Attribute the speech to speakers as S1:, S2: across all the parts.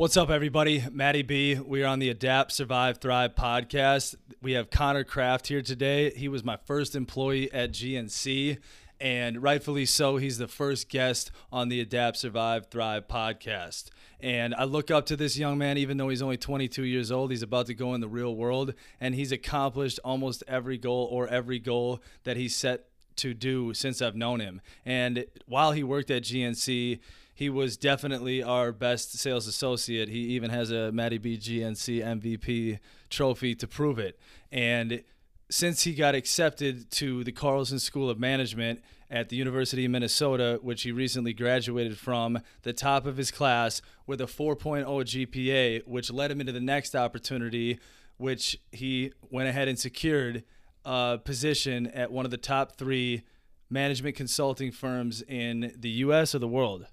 S1: What's up, everybody? Matty B. We are on the Adapt, Survive, Thrive podcast. We have Connor Kraft here today. He was my first employee at GNC, and rightfully so. He's the first guest on the Adapt, Survive, Thrive podcast. And I look up to this young man, even though he's only 22 years old. He's about to go in the real world, and he's accomplished almost every goal or every goal that he set to do since I've known him. And while he worked at GNC, he was definitely our best sales associate. He even has a Matty B GNC MVP trophy to prove it. And since he got accepted to the Carlson School of Management at the University of Minnesota, which he recently graduated from, the top of his class with a 4.0 GPA, which led him into the next opportunity, which he went ahead and secured a position at one of the top three management consulting firms in the US or the world.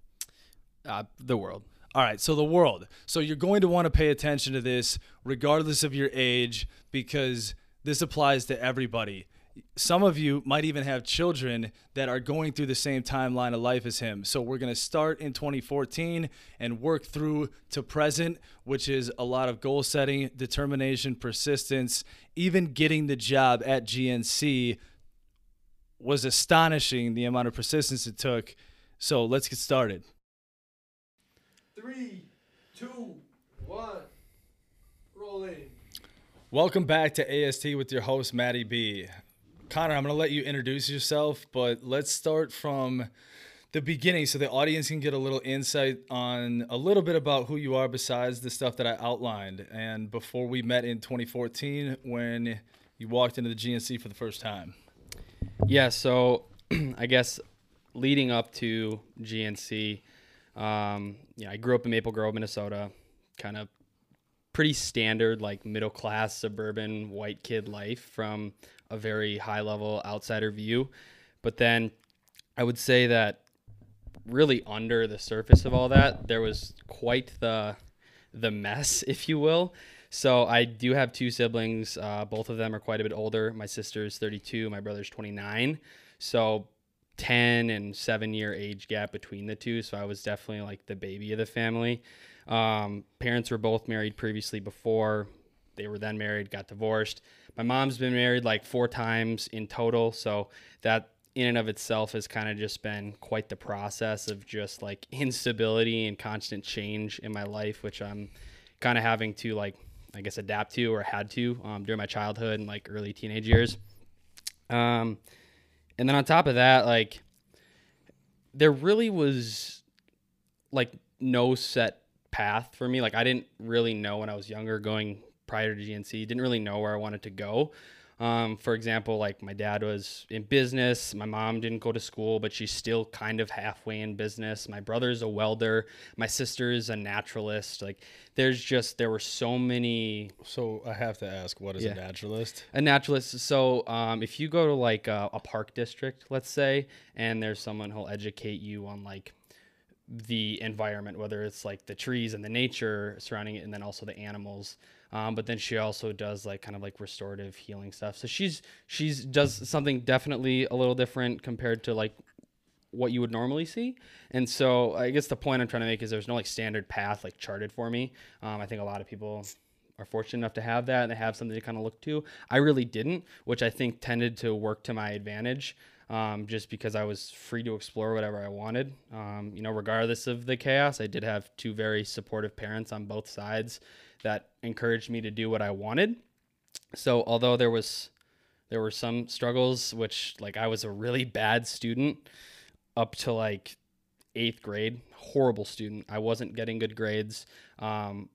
S2: Uh, the world.
S1: All right, so the world. So you're going to want to pay attention to this regardless of your age because this applies to everybody. Some of you might even have children that are going through the same timeline of life as him. So we're going to start in 2014 and work through to present, which is a lot of goal setting, determination, persistence, even getting the job at GNC was astonishing the amount of persistence it took. So let's get started.
S3: Three, two, one, rolling.
S1: Welcome back to AST with your host, Matty B. Connor, I'm going to let you introduce yourself, but let's start from the beginning so the audience can get a little insight on a little bit about who you are besides the stuff that I outlined. And before we met in 2014, when you walked into the GNC for the first time.
S2: Yeah, so I guess leading up to GNC, um, yeah, I grew up in Maple Grove, Minnesota, kind of pretty standard, like middle class suburban white kid life from a very high level outsider view. But then I would say that really under the surface of all that, there was quite the the mess, if you will. So I do have two siblings. Uh, both of them are quite a bit older. My sister's 32, my brother's 29. So 10 and 7 year age gap between the two so i was definitely like the baby of the family. Um, parents were both married previously before they were then married got divorced. My mom's been married like four times in total so that in and of itself has kind of just been quite the process of just like instability and constant change in my life which i'm kind of having to like i guess adapt to or had to um, during my childhood and like early teenage years. Um, and then on top of that, like there really was like no set path for me. Like I didn't really know when I was younger going prior to GNC, didn't really know where I wanted to go. Um, for example, like my dad was in business. My mom didn't go to school, but she's still kind of halfway in business. My brother's a welder. My sister is a naturalist. Like there's just there were so many.
S1: So I have to ask, what is
S2: Yeah.
S1: a naturalist?
S2: A naturalist. So um, if you go to like a, a park district, let's say, and there's someone who'll educate you on like the environment, whether it's like the trees and the nature surrounding it, and then also the animals. Um, but then she also does like kind of like restorative healing stuff. So she's she's does something definitely a little different compared to like what you would normally see. And so I guess the point I'm trying to make is there's no like standard path like charted for me. Um, I think a lot of people are fortunate enough to have that and they have something to kind of look to. I really didn't, which I think tended to work to my advantage. Um, just because I was free to explore whatever I wanted. Um, you know, regardless of the chaos, I did have two very supportive parents on both sides that encouraged me to do what I wanted. So although there was there were some struggles, which like I was a really bad student up to like eighth grade, horrible student. I wasn't getting good grades. Um,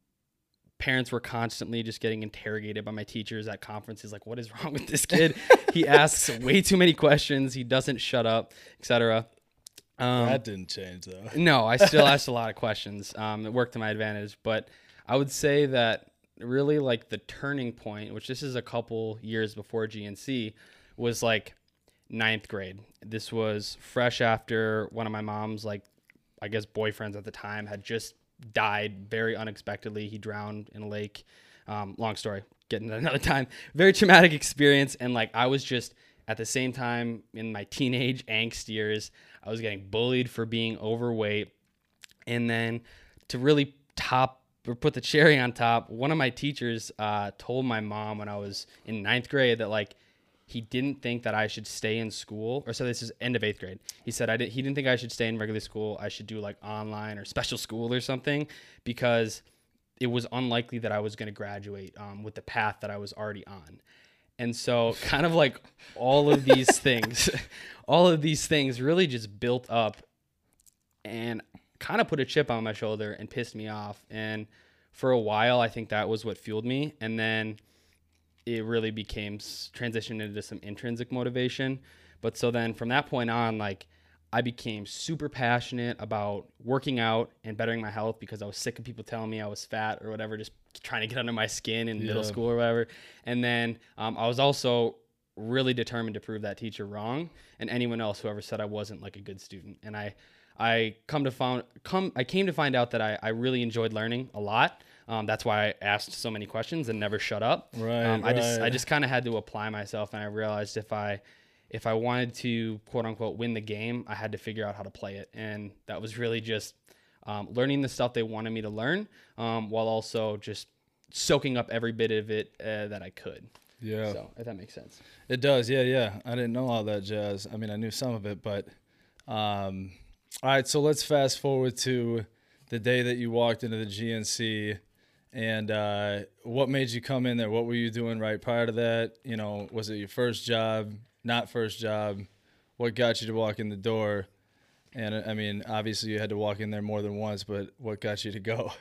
S2: parents were constantly just getting interrogated by my teachers at conferences like what is wrong with this kid he asks way too many questions he doesn't shut up etc um,
S1: that didn't change though.
S2: no, I still asked a lot of questions. Um, it worked to my advantage, but I would say that really like the turning point, which this is a couple years before GNC, was like ninth grade. This was fresh after one of my mom's like, I guess boyfriends at the time had just died very unexpectedly. He drowned in a lake. Um, long story, getting to another time. Very traumatic experience, and like I was just at the same time in my teenage angst years, I was getting bullied for being overweight. And then to really top put the cherry on top, one of my teachers uh, told my mom when I was in ninth grade that like he didn't think that I should stay in school, or so this is end of eighth grade. He said I did, he didn't think I should stay in regular school. I should do like online or special school or something because it was unlikely that I was going to graduate um, with the path that I was already on. And so, kind of like all of these things, all of these things really just built up and kind of put a chip on my shoulder and pissed me off. And for a while, I think that was what fueled me. And then it really became transitioned into some intrinsic motivation. But so then from that point on, like I became super passionate about working out and bettering my health because I was sick of people telling me I was fat or whatever, just trying to get under my skin in yeah. middle school or whatever. And then um, I was also really determined to prove that teacher wrong and anyone else who ever said I wasn't like a good student. And I, I come to find come I came to find out that I, I really enjoyed learning a lot. Um, that's why I asked so many questions and never shut up.
S1: Right.
S2: Um,
S1: I right.
S2: just I just kind of had to apply myself, and I realized if I if I wanted to quote unquote win the game, I had to figure out how to play it, and that was really just um, learning the stuff they wanted me to learn, um, while also just soaking up every bit of it uh, that I could.
S1: Yeah.
S2: So if that makes sense.
S1: It does. Yeah, yeah. I didn't know all that jazz. I mean, I knew some of it, but um, all right. So let's fast forward to the day that you walked into the GNC and uh, what made you come in there? What were you doing right prior to that? You know, was it your first job? Not first job? What got you to walk in the door? And I mean, obviously you had to walk in there more than once, but what got you to go?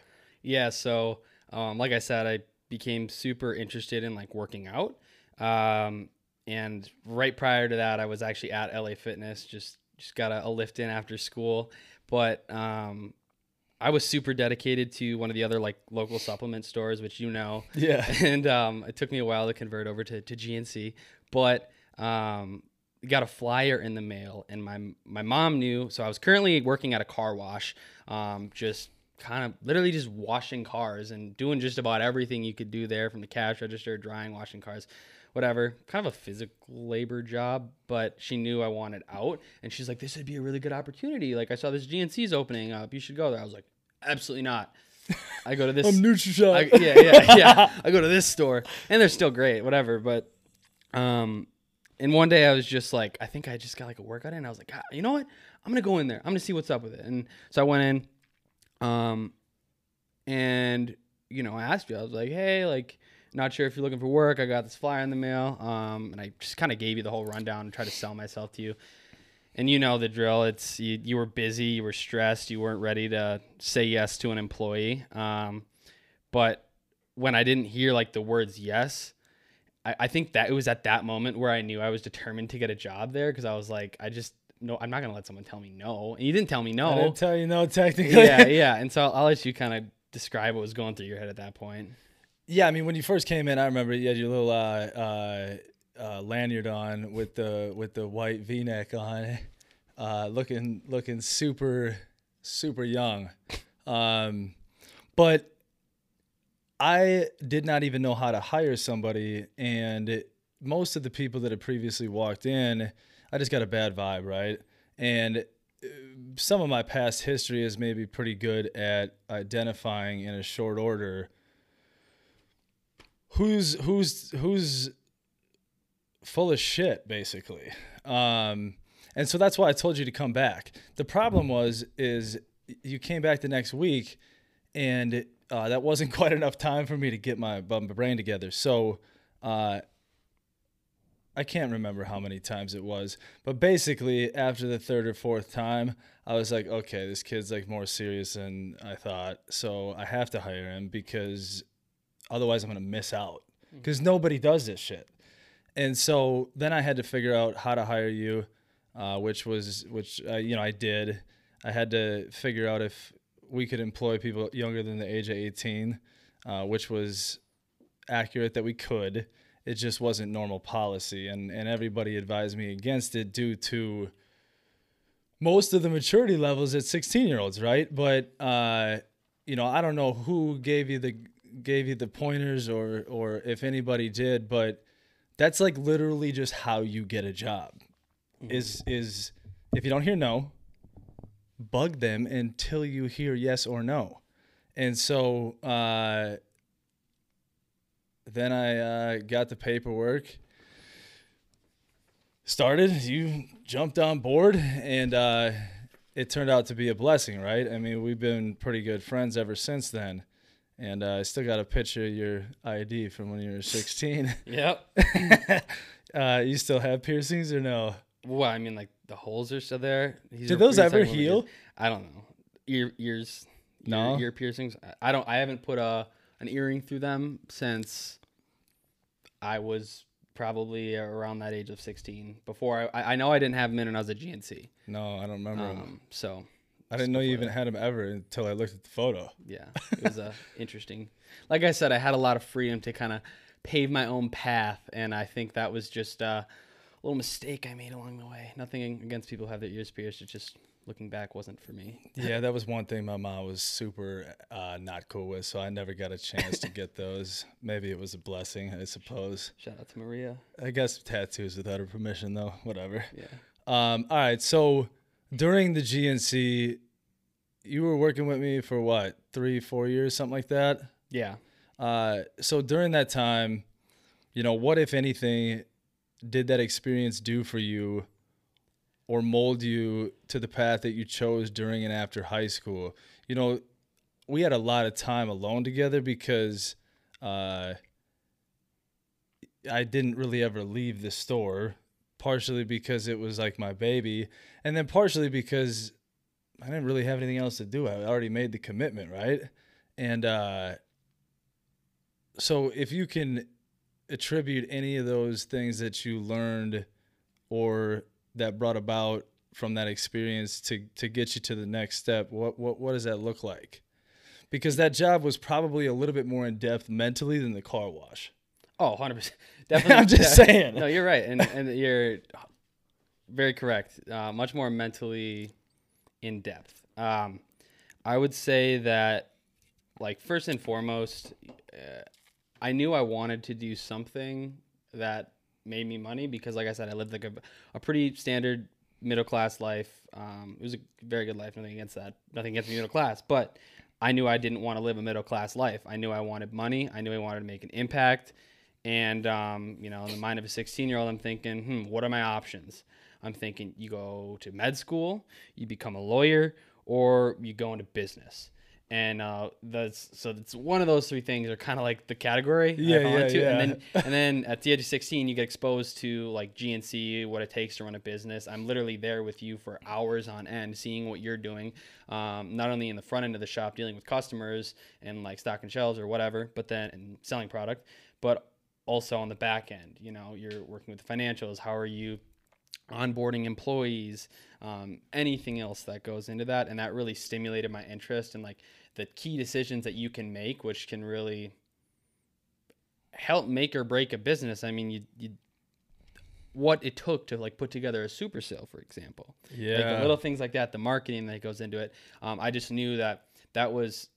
S2: Yeah, so um, like I said, I became super interested in like working out. Um, and right prior to that, I was actually at LA Fitness, just just got a, a lift in after school. But um, I was super dedicated to one of the other like local supplement stores, which you know.
S1: Yeah.
S2: And um, it took me a while to convert over to, to GNC, but um, got a flyer in the mail, and my my mom knew. So I was currently working at a car wash, um, just kind of literally just washing cars and doing just about everything you could do there, from the cash register, drying, washing cars whatever, kind of a physical labor job, but she knew I wanted out. And she's like, this would be a really good opportunity. Like, I saw this GNC's opening up. You should go there. I was like, absolutely not. I go to this.
S1: I'm.
S2: I, yeah, yeah, yeah. I go to this store, and they're still great, whatever. But, um, and one day I was just like, I think I just got like a workout in. And I was like, ah, you know what? I'm gonna go in there. I'm gonna see what's up with it. And so I went in, um, and you know, I asked you. I was like, hey, like, not sure if you're looking for work. I got this flyer in the mail. Um, and I just kind of gave you the whole rundown and tried to sell myself to you. And you know the drill. It's you, you were busy, you were stressed, you weren't ready to say yes to an employee. Um, but when I didn't hear like the words yes, I, I think that it was at that moment where I knew I was determined to get a job there because I was like, I just no, I'm not gonna let someone tell me no. And you didn't tell me no.
S1: I didn't tell you no, technically.
S2: yeah, yeah. And so I'll, I'll let you kind of describe what was going through your head at that point.
S1: Yeah, I mean, when you first came in, I remember you had your little uh, uh, uh, lanyard on with the with the white V-neck on, uh, looking looking super super young, um, but I did not even know how to hire somebody, and most of the people that had previously walked in, I just got a bad vibe, right? And uh, some of my past history is maybe pretty good at identifying in a short order who's who's who's full of shit basically. Um, and so that's why i told you to come back. The problem was is you came back the next week and uh, that wasn't quite enough time for me to get my, my brain together. So uh, i can't remember how many times it was but basically after the third or fourth time i was like okay this kid's like more serious than i thought so i have to hire him because Otherwise, I'm going to miss out because mm-hmm. nobody does this shit. And so then I had to figure out how to hire you, uh, which was which uh, you know I did. I had to figure out if we could employ people younger than the age of 18, uh, which was accurate that we could. It just wasn't normal policy, and and everybody advised me against it due to most of the maturity levels at 16 year olds, right? But uh, you know, I don't know who gave you the gave you the pointers or or if anybody did, but that's like literally just how you get a job. Mm-hmm. Is is if you don't hear no, bug them until you hear yes or no. And so uh, then I uh, got the paperwork, started, you jumped on board, and uh, it turned out to be a blessing, right? I mean, we've been pretty good friends ever since then. And uh, I still got a picture of your ID from when you were 16.
S2: Yep.
S1: uh, you still have piercings or no?
S2: well, I mean, like the holes are still there. These
S1: Did those ever heal?
S2: I don't know. Ear ears.
S1: No?
S2: ear piercings. I- I don't. I haven't put a an earring through them since I was probably around that age of 16. Before I, I know I didn't have them in when I was at GNC.
S1: No, I don't remember.
S2: Um, so
S1: I didn't know you even had them ever until I looked at the photo.
S2: yeah, it was uh, interesting. Like I said, I had a lot of freedom to kind of pave my own path, and I think that was just uh, a little mistake I made along the way. Nothing against people who have their ears pierced. It just looking back wasn't for me.
S1: Yeah, that was one thing my mom was super uh, not cool with, so I never got a chance to get those. Maybe it was a blessing, I suppose.
S2: Shout out to Maria.
S1: I guess tattoos without her permission, though. Whatever.
S2: Yeah.
S1: Um, all right, so during the GNC, you were working with me for what three, four years, something like that.
S2: Yeah.
S1: Uh, so during that time, you know, what if anything did that experience do for you or mold you to the path that you chose during and after high school? You know, we had a lot of time alone together because uh, I didn't really ever leave the store, partially because it was like my baby, and then partially because I didn't really have anything else to do. I already made the commitment, right? And uh, so if you can attribute any of those things that you learned or that brought about from that experience to to get you to the next step, what what what does that look like? Because that job was probably a little bit more in depth mentally than the car wash.
S2: Oh, 100%. Definitely.
S1: I'm just
S2: yeah.
S1: saying.
S2: No, you're right. And, and you're very correct. Uh, much more mentally in depth. Um, I would say that, like, first and foremost, uh, I knew I wanted to do something that made me money because, like I said, I lived like a, a pretty standard middle class life. Um, it was a very good life. Nothing against that. Nothing against the middle class. But I knew I didn't want to live a middle class life. I knew I wanted money. I knew I wanted to make an impact. And, um, you know, in the mind of a 16 year old, I'm thinking, hmm, what are my options? I'm thinking you go to med school, you become a lawyer, or you go into business. And uh, that's so that's one of those three things are kind of like the category I
S1: Yeah,
S2: fall
S1: yeah,
S2: into.
S1: yeah.
S2: And then and then at the age of 16, you get exposed to like GNC, what it takes to run a business. I'm literally there with you for hours on end, seeing what you're doing, um, not only in the front end of the shop, dealing with customers and like stocking shelves or whatever, but then and selling product, but also on the back end. You know, you're working with the financials. How are you onboarding employees? Um, anything else that goes into that, and that really stimulated my interest and like the key decisions that you can make, which can really help make or break a business. I mean, you, you what it took to like put together a super sale, for example. Like
S1: Yeah.
S2: little things like that, the marketing that goes into it. Um, I just knew that that was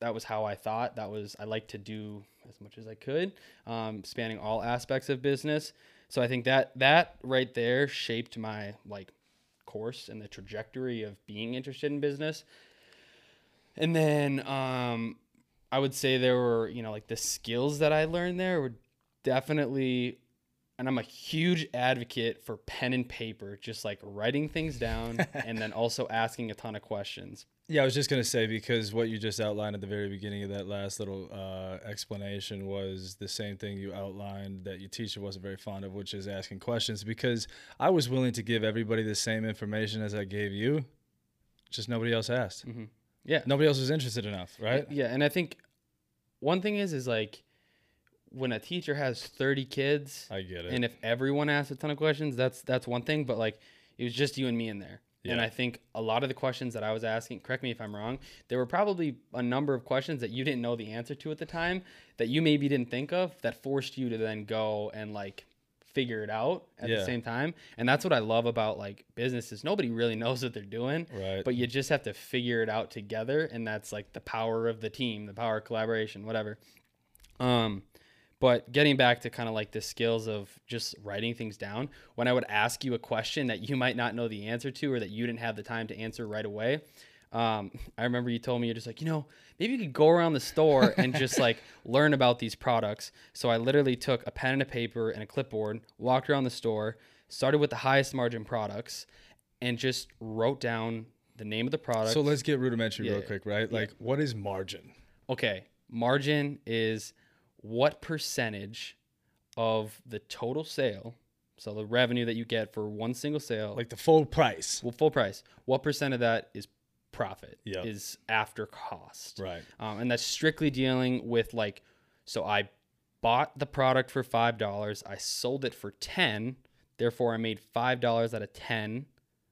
S2: that was how I thought. That was I like to do as much as I could, um, spanning all aspects of business. So I think that that right there shaped my like course and the trajectory of being interested in business. And then um, I would say there were you know like the skills that I learned there were definitely and I'm a huge advocate for pen and paper, just like writing things down and then also asking a ton of questions.
S1: Yeah, I was just gonna say because what you just outlined at the very beginning of that last little uh, explanation was the same thing you outlined that your teacher wasn't very fond of, which is asking questions. Because I was willing to give everybody the same information as I gave you, just nobody else asked.
S2: Yeah.
S1: Nobody else was interested enough, right?
S2: Yeah, and I think one thing is is like when a teacher has 30 kids
S1: I get it.
S2: and if everyone asks a ton of questions, that's that's one thing, but like it was just you and me in there.
S1: yeah.
S2: And I think a lot of the questions that I was asking, correct me if I'm wrong, there were probably a number of questions that you didn't know the answer to at the time that you maybe didn't think of that forced you to then go and like figure it out at
S1: Yeah.
S2: the same time. And that's what I love about like businesses. Nobody really knows what they're doing.
S1: Right.
S2: But you just have to figure it out together and that's like the power of the team, the power of collaboration, whatever. Um but getting back to kind of like the skills of just writing things down, when I would ask you a question that you might not know the answer to or that you didn't have the time to answer right away, um, I remember you told me you're just like, you know, maybe you could go around the store and just like learn about these products. So I literally took a pen and a paper and a clipboard, walked around the store, started with the highest margin products, and just wrote down the name of the product.
S1: So let's get rudimentary
S2: Yeah,
S1: real quick, right? Like, what is margin?
S2: okay, margin is what percentage of the total sale, so the revenue that you get for one single sale,
S1: Like the full price.
S2: well, full price, what percent of that is profit?
S1: Yep.
S2: Is after cost.
S1: Right.
S2: Um, and that's strictly dealing with like, so I bought the product for five dollars, I sold it for ten, therefore I made five dollars out of ten.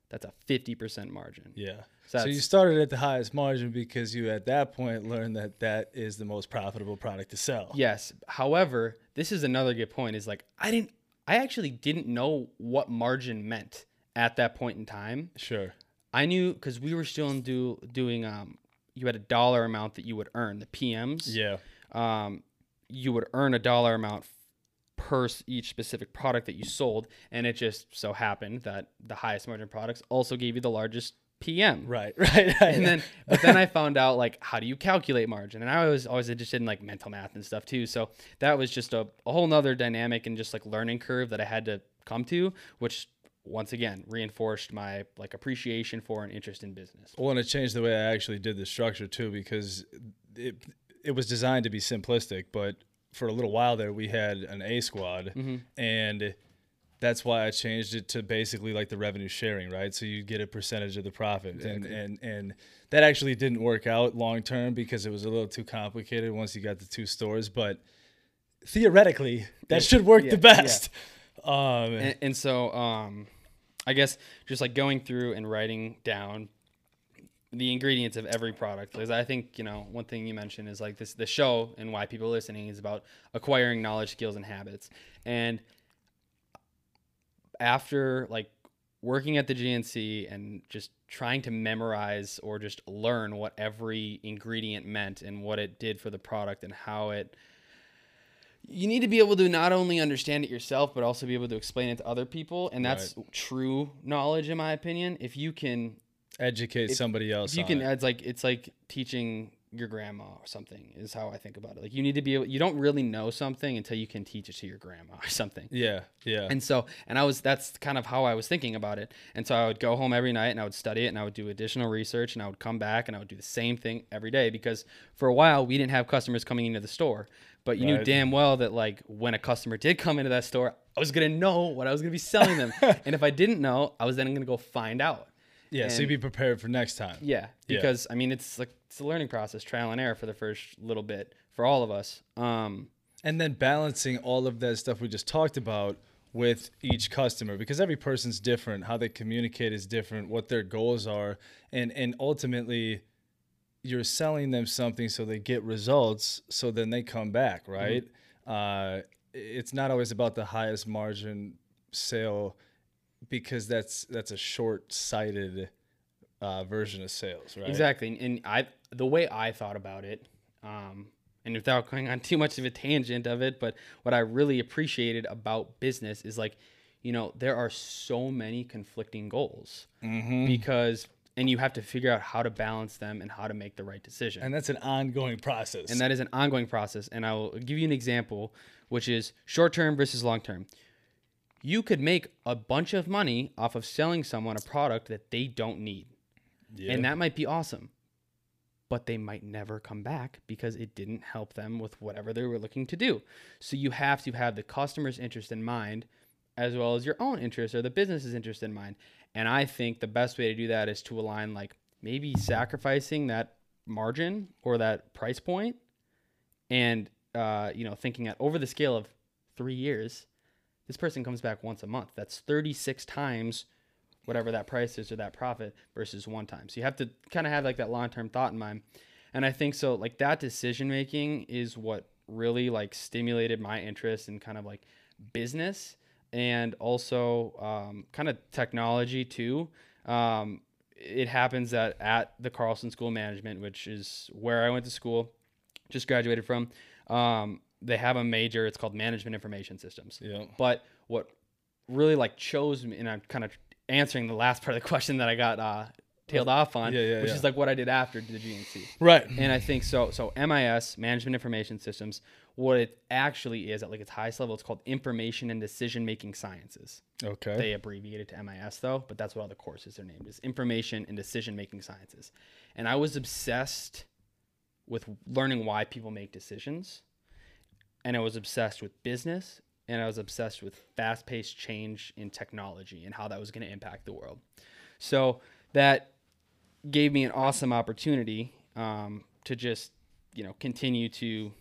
S2: That's a fifty percent margin.
S1: Yeah.
S2: So
S1: So you started at the highest margin because you at that point learned that that is the most profitable product to sell.
S2: Yes. However, this is another good point. Is like I didn't, I actually didn't know what margin meant at that point in time.
S1: Sure.
S2: I knew because we were still in do doing um, you had a dollar amount that you would earn the PMs.
S1: Yeah.
S2: um, you would earn a dollar amount per each specific product that you sold, and it just so happened that the highest margin products also gave you the largest PM.
S1: Right. Right. right.
S2: And then, but then I found out like how do you calculate margin, and I was always interested in like mental math and stuff too. So that was just a, a whole nother dynamic and just like learning curve that I had to come to, which once again reinforced my like appreciation for and interest in business.
S1: I want to change the way I actually did the structure too because it it was designed to be simplistic, but for a little while there we had an A squad mm-hmm. and that's why I changed it to basically like the revenue sharing, right? So you get a percentage of the profit. And and and that actually didn't work out long term because it was a little too complicated once you got the two stores, but theoretically that should work
S2: yeah,
S1: the best. Um
S2: and, and so um i guess just like going through and writing down the ingredients of every product because i think you know one thing you mentioned is like this the show and why people are listening is about acquiring knowledge skills and habits and after like working at the GNC and just trying to memorize or just learn what every ingredient meant and what it did for the product and how it you need to be able to not only understand it yourself but also be able to explain it to other people and that's true knowledge in my opinion if you can
S1: educate somebody else.
S2: if you can
S1: it.
S2: it's like it's like teaching your grandma or something is how i think about it like you need to be able you don't really know something until you can teach it to your grandma or something
S1: Yeah, yeah.
S2: and so, and I was, that's kind of how I was thinking about it. And so I would go home every night and I would study it and I would do additional research and I would come back and I would do the same thing every day because for a while we didn't have customers coming into the store. But you knew damn well that like when a customer did come into that store, I was going to know what I was going to be selling them. and if I didn't know, I was then going to go find out.
S1: Yeah, so
S2: and-
S1: you be prepared for next time.
S2: Yeah,
S1: Yeah.
S2: because I mean it's like it's a learning process, trial and error for the first little bit for all of us. Um
S1: and then balancing all of that stuff we just talked about with each customer because every person's different how they communicate is different what their goals are and and ultimately you're selling them something so they get results so then they come back right uh, it's not always about the highest margin sale because that's that's a short-sighted uh, version of sales right
S2: Exactly, and- I the way I thought about it, um, and without going on too much of a tangent of it, but what I really appreciated about business is like, you know, there are so many conflicting goals
S1: Mm-hmm.
S2: because, and you have to figure out how to balance them and how to make the right decision.
S1: and that's an ongoing process
S2: and that is an ongoing process. And I will give you an example, which is short term versus long term. You could make a bunch of money off of selling someone a product that they don't need.
S1: yeah.
S2: And that might be awesome. But they might never come back because it didn't help them with whatever they were looking to do. So you have to have the customer's interest in mind as well as your own interest or the business's interest in mind. And I think the best way to do that is to align like maybe sacrificing that margin or that price point and uh, you know thinking that over the scale of three years this person comes back once a month. That's 36 times whatever that price is or that profit versus one time. So you have to kind of have like that long-term thought in mind. And i think so like that decision making is what really like stimulated my interest in kind of like business and also um, kind of technology too. Um, it happens that at the carlson school of management which is where i went to school just graduated from um, they have a major it's called management information systems
S1: yeah
S2: but what really like chose me, and I'm kind of answering the last part of the question that I got uh, tailed off on,
S1: Yeah, yeah,
S2: which
S1: yeah.
S2: is like what I did after the GNC.
S1: Right.
S2: And I think so. So MIS, Management Information Systems, what it actually is at like its highest level, it's called Information and Decision Making Sciences.
S1: Okay.
S2: They abbreviate it to MIS though, but that's what all the courses are named is Information and Decision Making Sciences. And I was obsessed with learning why people make decisions, and I was obsessed with business, and I was obsessed with fast-paced change in technology and how that was going to impact the world. So that gave me an awesome opportunity um, to just you know continue to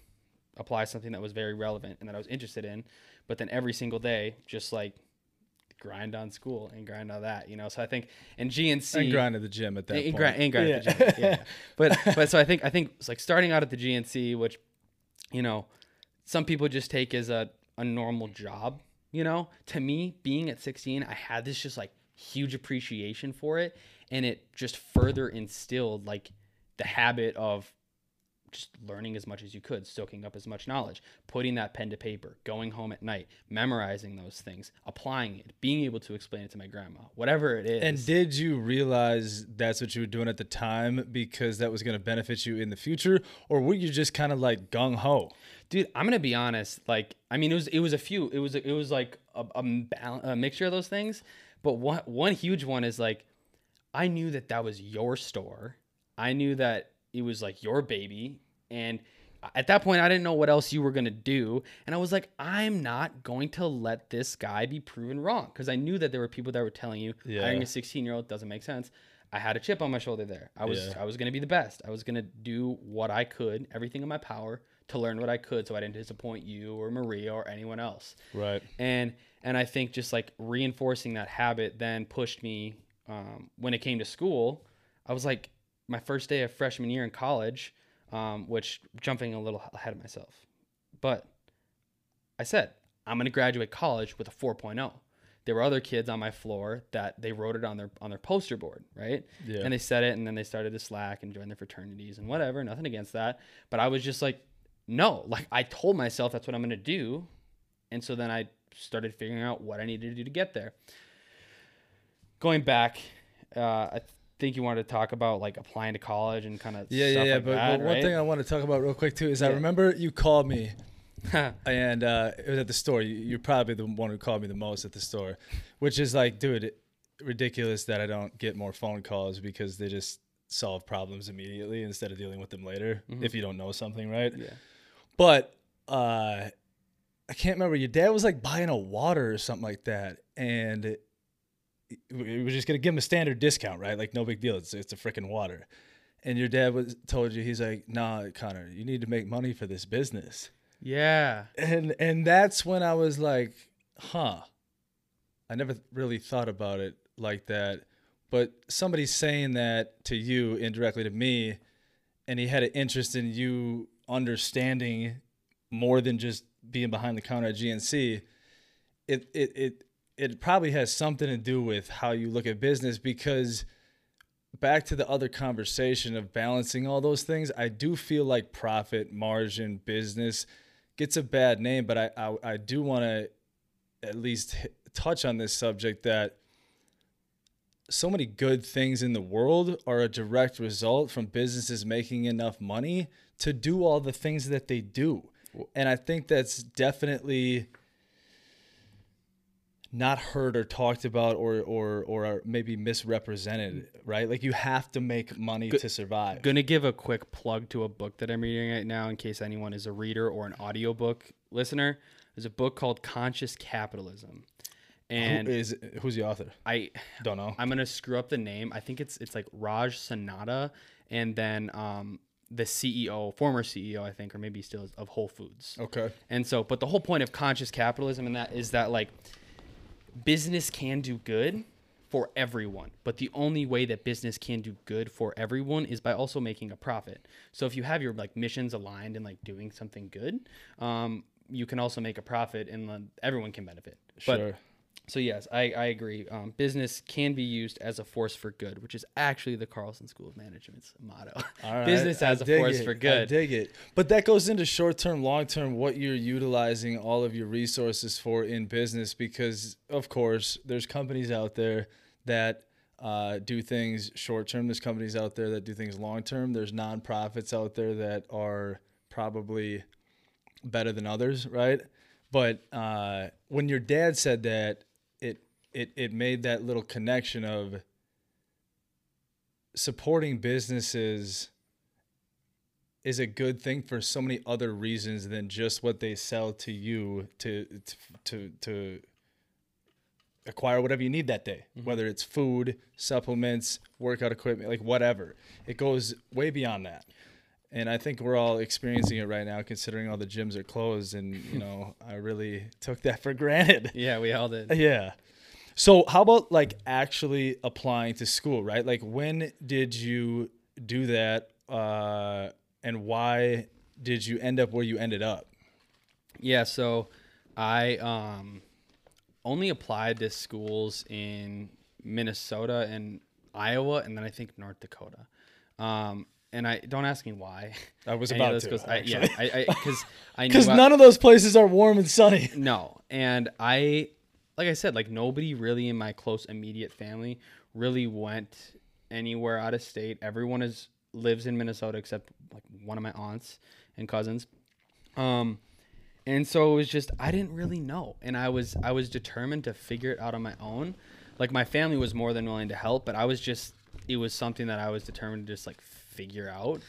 S2: apply something that was very relevant and that I was interested in, but then every single day just like grind on school and grind on that, you know. So I think and GNC
S1: and grind at the gym at that
S2: and,
S1: point.
S2: grind, and grind at the gym. Yeah. But but so I think I think it's like starting out at the GNC, which you know, some people just take as a, a normal job, you know. To me, being at 16, I had this just like huge appreciation for it. And it just further instilled like the habit of just learning as much as you could, soaking up as much knowledge, putting that pen to paper, going home at night, memorizing those things, applying it, being able to explain it to my grandma, whatever it is.
S1: And did you realize that's what you were doing at the time because that was going to benefit you in the future, or were you just kind of like gung ho?
S2: Dude i'm gonna be honest like i mean it was it was a few it was it was like a, a, a mixture of those things but one one huge one is like i knew that that was your store i knew that it was like your baby and at that point i didn't know what else you were gonna do and i was like i'm not going to let this guy be proven wrong because i knew that there were people that were telling you
S1: Yeah.
S2: hiring a 16 year old doesn't make sense i had a chip on my shoulder there i was
S1: Yeah.
S2: i was gonna be the best i was gonna do what i could everything in my power to learn what I could so I didn't disappoint you or Maria or anyone else.
S1: Right.
S2: And and I think just like reinforcing that habit then pushed me um, when it came to school. I was like my first day of freshman year in college, um, which jumping a little ahead of myself, but I said I'm going to graduate college with a 4.0. There were other kids on my floor that they wrote it on their on their poster board, right?
S1: Yeah.
S2: And they said it, and then they started to slack and join their fraternities and whatever. Nothing against that, but I was just like, no, like I told myself that's what I'm gonna do, and so then I started figuring out what I needed to do to get there. Going back, uh, I think you wanted to talk about like applying to college and kind of
S1: Yeah, yeah, yeah.
S2: like
S1: but,
S2: that,
S1: but one
S2: right?
S1: thing I want to talk about real quick too is I remember you called me and uh, it was at the store. You- You're probably the one who called me the most at the store, which is like, dude, ridiculous that I don't get more phone calls because they just solve problems immediately instead of dealing with them later if you don't know something, right?
S2: yeah.
S1: But uh, I can't remember. Your dad was like buying a water or something like that, and it, we were just gonna give him a standard discount, right? Like no big deal. It's it's a freaking water. And your dad was told you he's like, nah, Connor, you need to make money for this business.
S2: Yeah.
S1: And and that's when I was like, huh. I never really thought about it like that. But somebody saying that to you indirectly to me, and he had an interest in you understanding more than just being behind the counter at GNC, it it it it probably has something to do with how you look at business because back to the other conversation of balancing all those things, I do feel like profit, margin, business gets a bad name, but I I, I do want to at least hit, touch on this subject that so many good things in the world are a direct result from businesses making enough money to do all the things that they do. And I think that's definitely not heard or talked about or or or are maybe misrepresented, right? Like you have to make money to survive.
S2: Gonna give a quick plug to a book that I'm reading right now in case anyone is a reader or an audiobook listener. There's a book called Conscious Capitalism. And
S1: Who is who's the author?
S2: I
S1: Don't know.
S2: I'm gonna screw up the name. I think it's it's like Raj Sanada and then um the CEO, former CEO, I think, or maybe still is, of Whole Foods.
S1: Okay.
S2: And so, but the whole point of conscious capitalism and that is that like business can do good for everyone, but the only way that business can do good for everyone is by also making a profit. So if you have your like missions aligned and like doing something good, um, you can also make a profit and then everyone can benefit. But
S1: Sure.
S2: So yes, I, I agree. Um, business can be used as a force for good, which is actually the Carlson School of Management's motto.
S1: All right,
S2: business
S1: I
S2: as a force
S1: it.
S2: for
S1: I
S2: good.
S1: dig it. But that goes into short term, long term, what you're utilizing all of your resources for in business because, of course, there's companies out there that uh, do things short term. There's companies out there that do things long term. There's nonprofits out there that are probably better than others, right? But uh, when your dad said that, it it made that little connection of supporting businesses is a good thing for so many other reasons than just what they sell to you to to to acquire whatever you need that day mm-hmm. whether it's food supplements workout equipment like whatever it goes way beyond that and i think we're all experiencing it right now considering all the gyms are closed and you know i really took that for granted
S2: Yeah, we all did.
S1: yeah. So how about like actually applying to school, right? Like when did you do that uh and why did you end up where you ended up?
S2: Yeah, so I um only applied to schools in Minnesota and Iowa and then I think North Dakota. Um and I don't ask me why.
S1: I was
S2: any
S1: about to,
S2: schools- I, yeah. I because I I-
S1: none of those places are warm and sunny.
S2: no, and I like I said, like nobody really in my close immediate family really went anywhere out of state. Everyone is lives in Minnesota except like one of my aunts and cousins. Um and so it was just I didn't really know and I was I was determined to figure it out on my own. Like my family was more than willing to help, but I was just it was something that I was determined to just like figure out.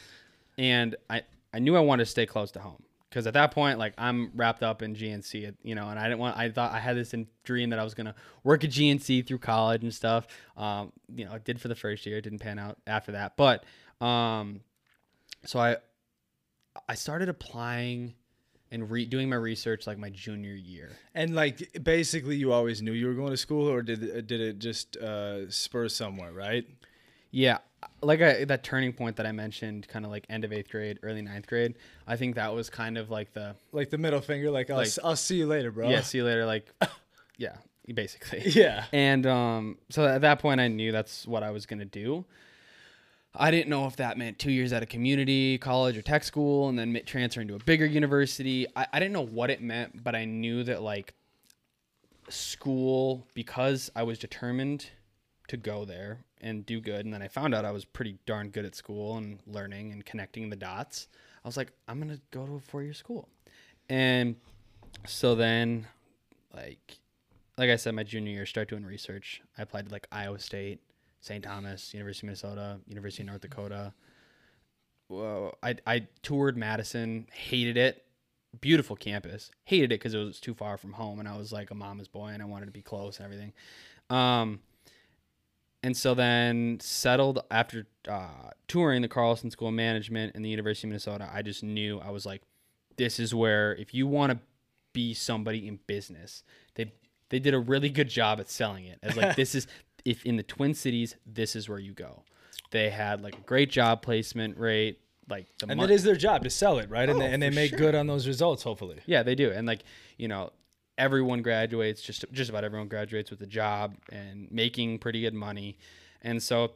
S2: And I I knew I wanted to stay close to home because at that point like I'm wrapped up in GNC, you know, and I didn't want I thought I had this in, dream that I was going to work at GNC through college and stuff. Um, you know, I did for the first year, it didn't pan out after that. But um so I I started applying and re- doing my research like my junior year.
S1: And like basically you always knew you were going to school or did it, did it just uh spur somewhere, right?
S2: Yeah, like I, that turning point that I mentioned, kind of like end of eighth grade, early ninth grade. I think that was kind of like the
S1: Like the middle finger like I'll,
S2: Like-
S1: s- I'll see you later, bro.
S2: yeah, see you later. Like, yeah, basically.
S1: Yeah.
S2: And um, so at that point, I knew that's what I was gonna do. I didn't know if that meant two years at a community college or tech school, and then transferring to a bigger university. I, I didn't know what it meant, but I knew that like school, because I was determined to go there and do good, and then I found out I was pretty darn good at school and learning and connecting the dots. I was like, I'm gonna go to a four year school, and so then, like, like I said, my junior year, start doing research. I applied to like Iowa State, St. Thomas, University of Minnesota, University of North Dakota. Whoa, I I toured Madison, hated it. Beautiful campus, hated it because it was too far from home, and I was like a mama's boy, and I wanted to be close and everything. Um, and so then settled after uh, touring the Carlson School of Management and the University of Minnesota. I just knew I was like, this is where if you want to be somebody in business, they they did a really good job at selling it as like this is if in the Twin Cities, this is where you go. They had like a great job placement rate, like the
S1: And
S2: mon-
S1: it is their job to sell it, right? and
S2: Oh,
S1: they, and they make
S2: sure.
S1: good on those results hopefully.
S2: Yeah, they do. And like, you know, everyone graduates, just just about everyone graduates with a job and making pretty good money. And so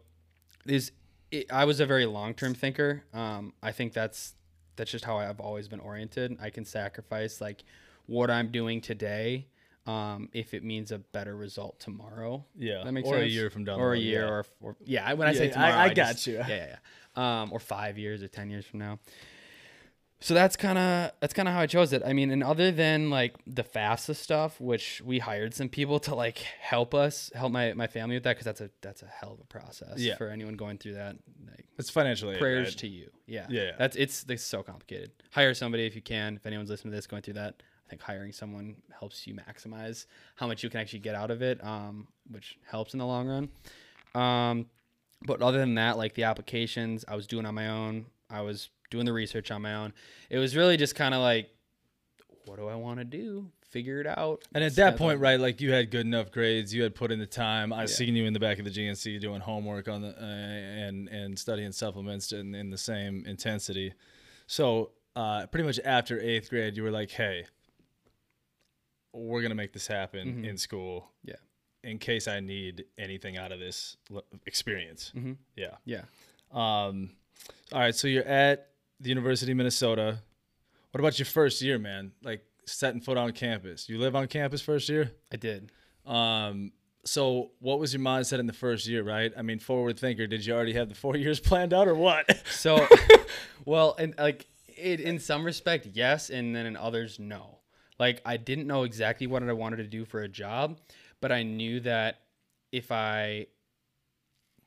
S2: is it, I was a very long-term thinker. Um, I think that's that's just how I've always been oriented. I can sacrifice like what I'm doing today um, if it means a better result tomorrow.
S1: Yeah,
S2: that makes
S1: or a
S2: sense.
S1: year from down
S2: or
S1: road,
S2: a year,
S1: yeah.
S2: or, or yeah. When I
S1: Yeah,
S2: say
S1: I-
S2: tomorrow,
S1: I
S2: just-
S1: got you.
S2: Yeah, yeah, yeah. Um, or five years or ten years from now so that's kind of that's kind of how I chose it. I mean, and other than like the FAFSA stuff, which we hired some people to like help us, help my, my family with that, because that's a that's a hell of a process
S1: Yeah.
S2: for anyone going through that. Like,
S1: It's financial aid.
S2: prayers
S1: right?
S2: to you, yeah,
S1: Yeah, yeah.
S2: That's it's it's so complicated. Hire somebody if you can. If anyone's listening to this going through that, I think hiring someone helps you maximize how much you can actually get out of it, um, which helps in the long run. Um, but other than that, like the applications, I was doing on my own. I was doing the research on my own. It was really just kind of like, what do I want to do? Figure it out.
S1: And at that point, right, like you had good enough grades, you had put in the time. I seen you in the back of the GNC doing homework on the uh, and and studying supplements in, in the same intensity. So uh, pretty much after eighth grade, you were like, "Hey, we're gonna make this happen
S2: Mhm.
S1: in school.
S2: Yeah.
S1: In case I need anything out of this experience.
S2: Mhm.
S1: Yeah.
S2: Yeah.
S1: Um, all right, so you're at the University of Minnesota. What about your first year, man? Like setting foot on campus. You live on campus first year?
S2: I did.
S1: Um, So, what was your mindset in the first year, right? I mean, forward thinker, did you already have the four years planned out or what?
S2: So, well, and like it, in some respect, yes, and then in others, no. Like I didn't know exactly what I wanted to do for a job, but I knew that if I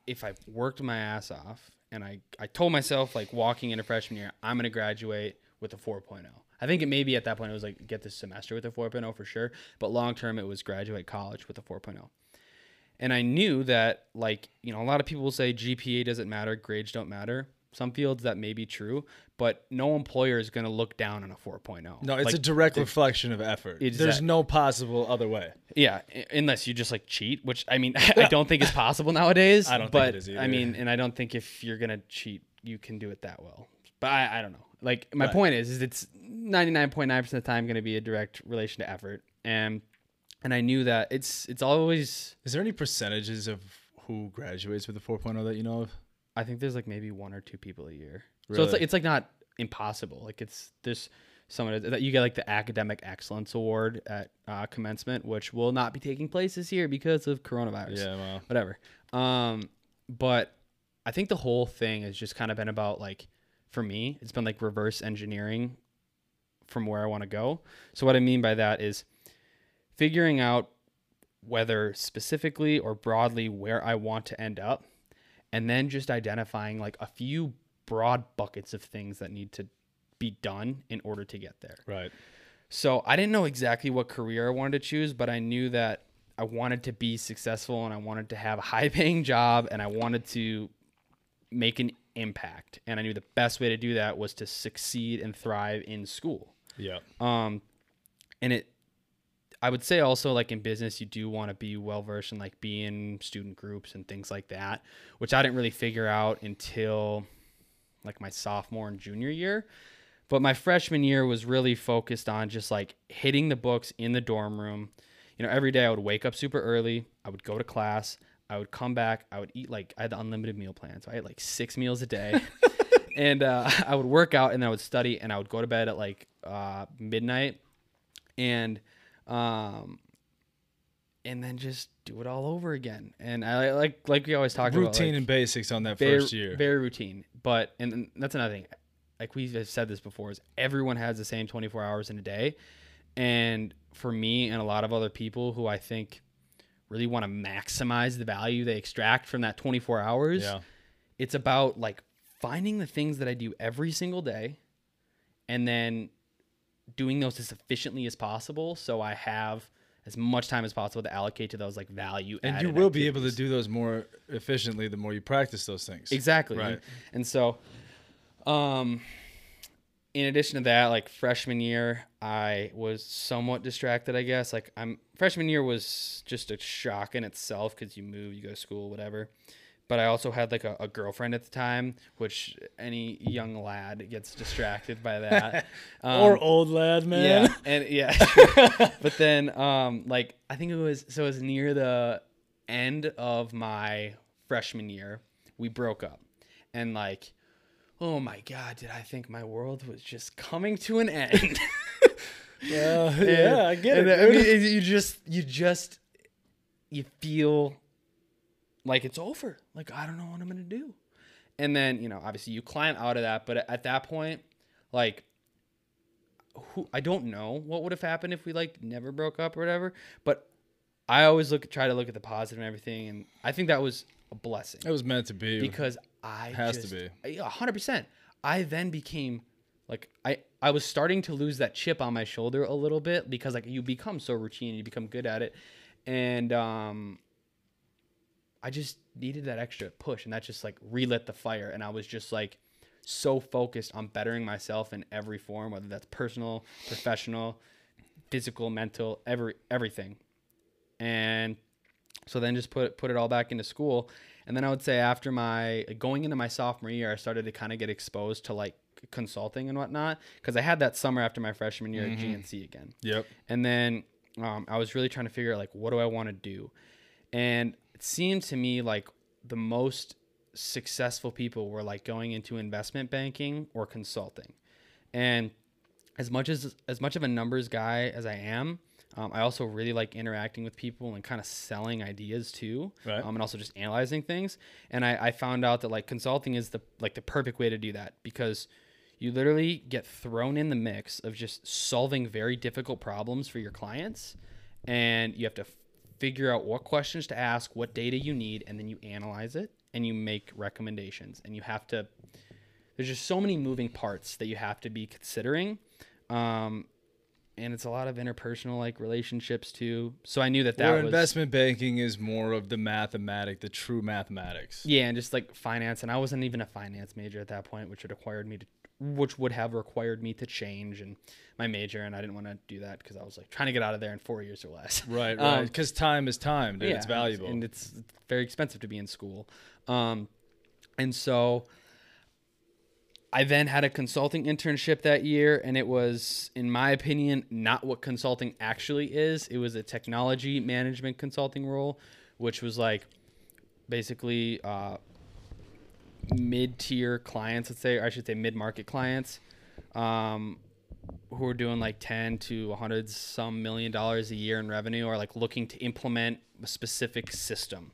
S2: if I worked my ass off and I I told myself like walking into freshman year, I'm gonna graduate with a 4.0. I think it maybe at that point it was like get this semester with a 4.0 for sure, but long term it was graduate college with a 4.0. And I knew that like, you know, a lot of people will say GPA doesn't matter, grades don't matter. Some fields that may be true, but no employer is going to look down on a 4.0.
S1: No, it's
S2: Like,
S1: a direct reflection of effort. There's no possible other way.
S2: Yeah, unless you just like cheat, which I mean, I don't think is possible nowadays.
S1: I don't think
S2: but,
S1: it is
S2: I mean, and I don't think if you're gonna cheat, you can do it that well. But I, I don't know. Like my
S1: Right.
S2: point is, is it's 99.9 percent of the time going to be a direct relation to effort, and and I knew that it's it's always.
S1: Is there any percentages of who graduates with a 4.0 that you know of?
S2: I think there's like maybe one or two people a year. So it's like it's like not impossible. Like it's there's someone that you get like the academic excellence award at uh, commencement, which will not be taking place this year because of coronavirus.
S1: Yeah, well,
S2: whatever. Um, but I think the whole thing has just kind of been about like, for me, it's been like reverse engineering from where I want to go. So what I mean by that is figuring out whether specifically or broadly where I want to end up, and then just identifying like a few broad buckets of things that need to be done in order to get there.
S1: right.
S2: So I didn't know exactly what career I wanted to choose, but I knew that I wanted to be successful and I wanted to have a high paying job and I wanted to make an impact. And I knew the best way to do that was to succeed and thrive in school.
S1: Yeah.
S2: Um, and it, I would say also like in business, you do want to be well versed in like being student groups and things like that, which I didn't really figure out until like my sophomore and junior year. But my freshman year was really focused on just like hitting the books in the dorm room. You know, every day I would wake up super early. I would go to class. I would come back. I would eat like I had the unlimited meal plan, so I had like six meals a day. and uh, I would work out and then I would study and I would go to bed at like uh, midnight and um and then just do it all over again. And I like like we always talk about
S1: Routine
S2: like,
S1: and basics on that
S2: very,
S1: first year.
S2: very routine. But and, and that's another thing. Like we've said this before, is everyone has the same 24 hours in a day, and for me and a lot of other people who I think really want to maximize the value they extract from that 24 hours,
S1: yeah.
S2: it's about like finding the things that I do every single day, and then doing those as efficiently as possible, so I have as much time as possible to allocate to those like value.
S1: And you will be able to do those more efficiently the more you practice those things.
S2: Exactly.
S1: Right.
S2: And so, um, in addition to that, like freshman year, I was somewhat distracted, I guess. Like I'm freshman year was just a shock in itself because you move, you go to school, whatever. But I also had like a, a girlfriend at the time, which any young lad gets distracted by that. Um,
S1: or old lad, man.
S2: yeah, and yeah. but then, um, like I think it was so it was near the end of my freshman year, we broke up, and like, oh my god, did I think my world was just coming to an end?
S1: Uh, yeah, I get
S2: And
S1: it.
S2: I mean, it- you just, you just, you feel like it's over. Like I don't know what I'm gonna do. And then you know, obviously, you climb out of that. But at that point, like, who I don't know what would have happened if we like never broke up or whatever. But I always look, try to look at the positive and everything, and I think that was a blessing
S1: it was meant to be.
S2: because I
S1: Has to be.
S2: Hundred percent. I then became like I I was starting to lose that chip on my shoulder a little bit because like you become so routine, you become good at it, and um, I just needed that extra push, and that just like relit the fire, and I was just like so focused on bettering myself in every form, whether that's personal, professional, physical, mental, every everything, and so then just put put it all back into school and then i would say after my going into my sophomore year i started to kind of get exposed to like consulting and whatnot because i had that summer after my freshman year at gnc again.
S1: Yep.
S2: and then um, i was really trying to figure out like what do i want to do? And it seemed to me like the most successful people were like going into investment banking or consulting and as much as as much of a numbers guy as i am Um, I also really like interacting with people and kind of selling ideas too,
S1: Right.
S2: um, and also just analyzing things. And I, I found out that like consulting is the like the perfect way to do that because you literally get thrown in the mix of just solving very difficult problems for your clients, and you have to figure out what questions to ask, what data you need, and then you analyze it and you make recommendations. And you have to. There's just so many moving parts that you have to be considering. Um, and it's a lot of interpersonal like relationships too. So I knew that that
S1: Where
S2: was
S1: investment banking is more of the mathematic, the true mathematics.
S2: yeah, and just like finance, and I wasn't even a finance major at that point, which would required me to, which would have required me to change and my major, and I didn't want to do that because I was like trying to get out of there in four years or less.
S1: Right,
S2: Um,
S1: right. Because time is time, dude. it's valuable.
S2: and it's very expensive to be in school. Um, and so I then had a consulting internship that year, and it was, in my opinion, not what consulting actually is. It was a technology management consulting role, which was like basically uh, mid-tier clients, let's say, or I should say mid-market clients, um, who are doing like 10 to 100 some million dollars a year in revenue, are like looking to implement a specific system.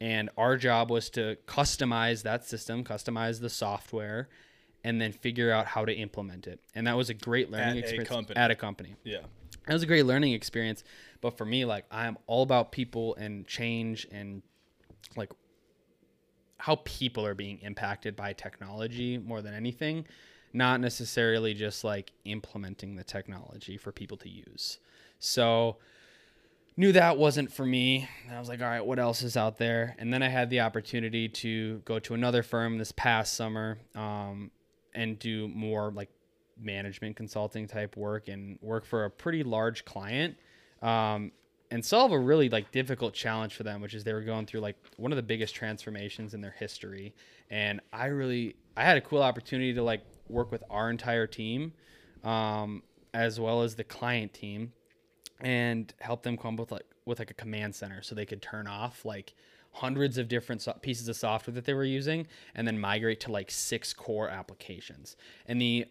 S2: And our job was to customize that system, customize the software, and then figure out how to implement it. And that was a great learning
S1: At a
S2: experience
S1: company.
S2: at a company
S1: yeah.
S2: That was a great learning experience but for me like i'm all about people and change and like how people are being impacted by technology more than anything not necessarily just like implementing the technology for people to use. So knew that wasn't for me. I was like all right what else is out there? And then i had the opportunity to go to another firm this past summer um, and do more like management consulting type work and work for a pretty large client. Um, and solve a really like difficult challenge for them which is they were going through like one of the biggest transformations in their history. And i really i had a cool opportunity to like work with our entire team um, as well as the client team and help them come up with like with like a command center so they could turn off like hundreds of different so- pieces of software that they were using and then migrate to like six core applications. And the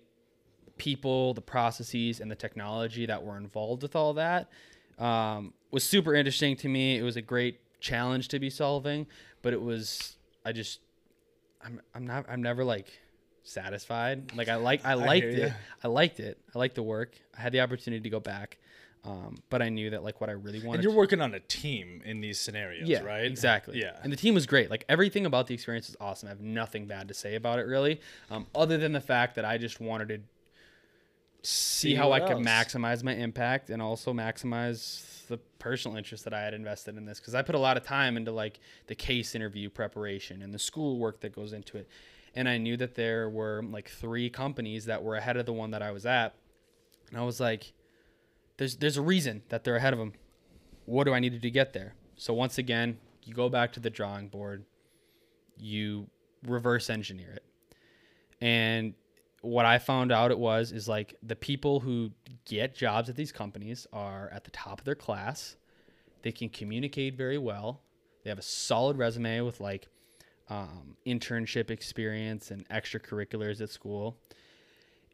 S2: people the processes and the technology that were involved with all that um, was super interesting to me it was a great challenge to be solving but it was i just i'm, I'm not i'm never like satisfied like i like i liked
S1: ya.
S2: it i liked it i liked the work i had the opportunity to go back um, but i knew that like what i really wanted
S1: And you're working on a team in these scenarios,
S2: yeah,
S1: right?
S2: Exactly.
S1: Yeah.
S2: And the team was great. Like everything about the experience was awesome. I have nothing bad to say about it really, um, other than the fact that I just wanted to see how I
S1: what
S2: could maximize my impact and also maximize the personal interest that I had invested in this because I put a lot of time into like the case interview preparation and the school work that goes into it. And I knew that there were like three companies that were ahead of the one that I was at. And I was like, there's there's a reason that they're ahead of them. What do I need to do to get there? So once again, you go back to the drawing board, you reverse engineer it. And what I found out it was is like the people who get jobs at these companies are at the top of their class. They can communicate very well. They have a solid resume with like um, internship experience and extracurriculars at school.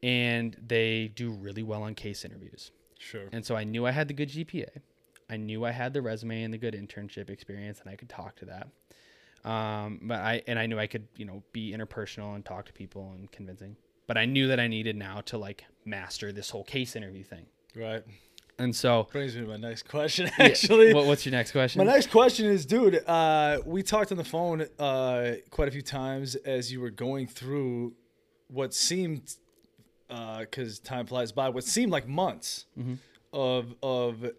S2: And they do really well on case interviews.
S1: Sure.
S2: And so I knew I had the good GPA. I knew I had the resume and the good internship experience, and I could talk to that. Um, but I and I knew I could, you know, be interpersonal and talk to people and convincing. But I knew that I needed now to like master this whole case interview thing.
S1: Right.
S2: And so,
S1: Brings me to my next question, actually.
S2: what, what's your next question?
S1: My next question is, dude, uh, we talked on the phone uh, quite a few times as you were going through what seemed, because time flies by, what seemed like months of of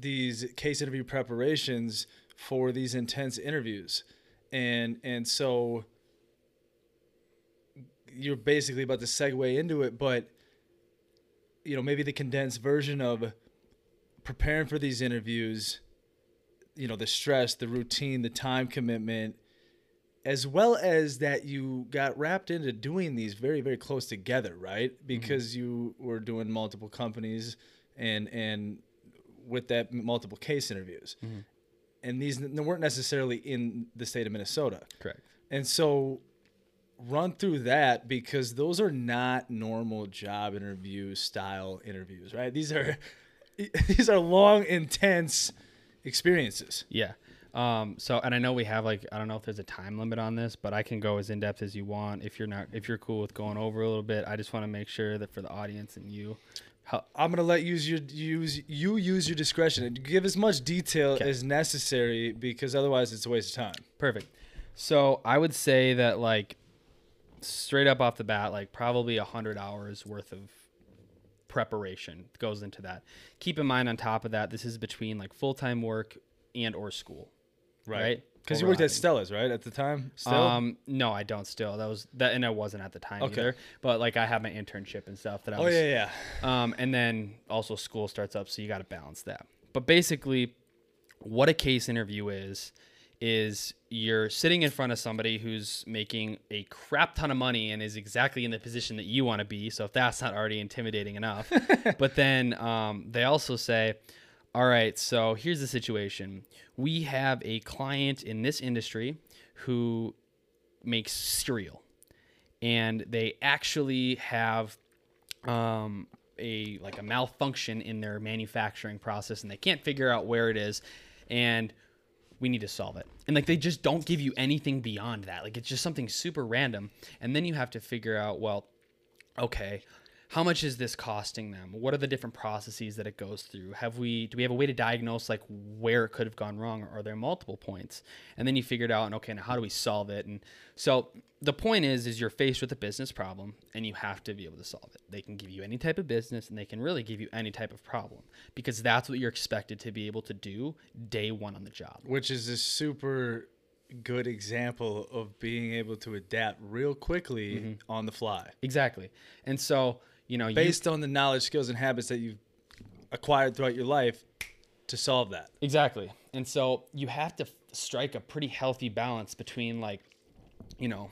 S1: these case interview preparations for these intense interviews, and and so you're basically about to segue into it, but you know maybe the condensed version of preparing for these interviews you know the stress the routine the time commitment as well as that you got wrapped into doing these very very close together right? Mm-hmm. Because you were doing multiple companies and and with that multiple case interviews. Mm-hmm. And these n- weren't necessarily in the state of minnesota.
S2: Correct.
S1: and so run through that because those are not normal job interview style interviews, right? These are these are long, intense experiences.
S2: Yeah. Um, so, and I know we have like I don't know if there's a time limit on this, but I can go as in depth as you want. If you're not, if you're cool with going over a little bit, I just want to make sure that for the audience and you, how,
S1: I'm gonna let you use your use you use your discretion and give as much detail
S2: Okay.
S1: as necessary because otherwise it's a waste of time.
S2: Perfect. So I would say that like straight up off the bat, like probably a hundred hours worth of preparation goes into that. Keep in mind on top of that, this is between like full time work and or school. Right.
S1: Because you worked at Stella's, right, at the time. Still.
S2: Um, no, I don't. Still, that was that, and I wasn't at the time
S1: Okay.
S2: either. But like, I have my internship and stuff that I
S1: oh
S2: was.
S1: yeah, yeah.
S2: Um, and then also school starts up, so you got to balance that. But basically, what a case interview is, is you're sitting in front of somebody who's making a crap ton of money and is exactly in the position that you want to be. So if that's not already intimidating enough, but then um, they also say, all right, so here's the situation. We have a client in this industry who makes cereal and they actually have um, a like a malfunction in their manufacturing process and they can't figure out where it is and we need to solve it. And like they just don't give you anything beyond that. Like it's just something super random. And then you have to figure out well okay how much is this costing them? What are the different processes that it goes through? Have we do we have a way to diagnose like where it could have gone wrong or are there multiple points? And then you figure it out and okay now how do we solve it? And so the point is is you're faced with a business problem and you have to be able to solve it. They can give you any type of business and they can really give you any type of problem because that's what you're expected to be able to do day one on the job.
S1: Which is a super good example of being able to adapt real quickly
S2: Mm-hmm.
S1: on the fly,
S2: exactly. And so you know you
S1: based on the knowledge, skills, and habits that you've acquired throughout your life to solve that.
S2: Exactly. And so you have to f- strike a pretty healthy balance between like, you know,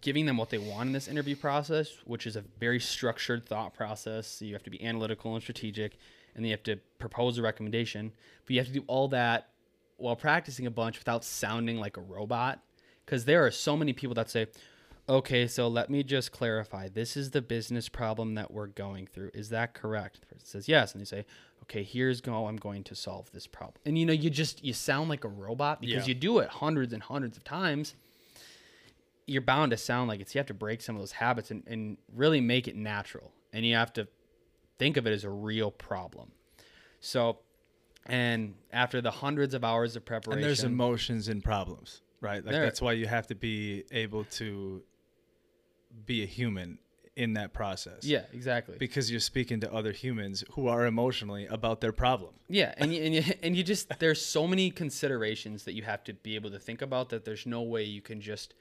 S2: giving them what they want in this interview process, which is a very structured thought process. So you have to be analytical and strategic, and then you have to propose a recommendation. But you have to do all that while practicing a bunch without sounding like a robot. Because there are so many people that say, okay, so let me just clarify. This is the business problem that we're going through. Is that correct? The person says yes. And they say, okay, here's how I'm going to solve this problem. And you know, you just, you sound like a robot because
S1: Yeah.
S2: you do it hundreds and hundreds of times. You're bound to sound like it's, you have to break some of those habits and, and really make it natural. And you have to think of it as a real problem. So, and after the hundreds of hours of preparation,
S1: And there's emotions and problems, right? Like
S2: There-
S1: that's why you have to be able to be a human in that process.
S2: yeah, exactly.
S1: Because you're speaking to other humans who are emotionally about their problem.
S2: Yeah, and you, and you, and you just there's so many considerations that you have to be able to think about that there's no way you can just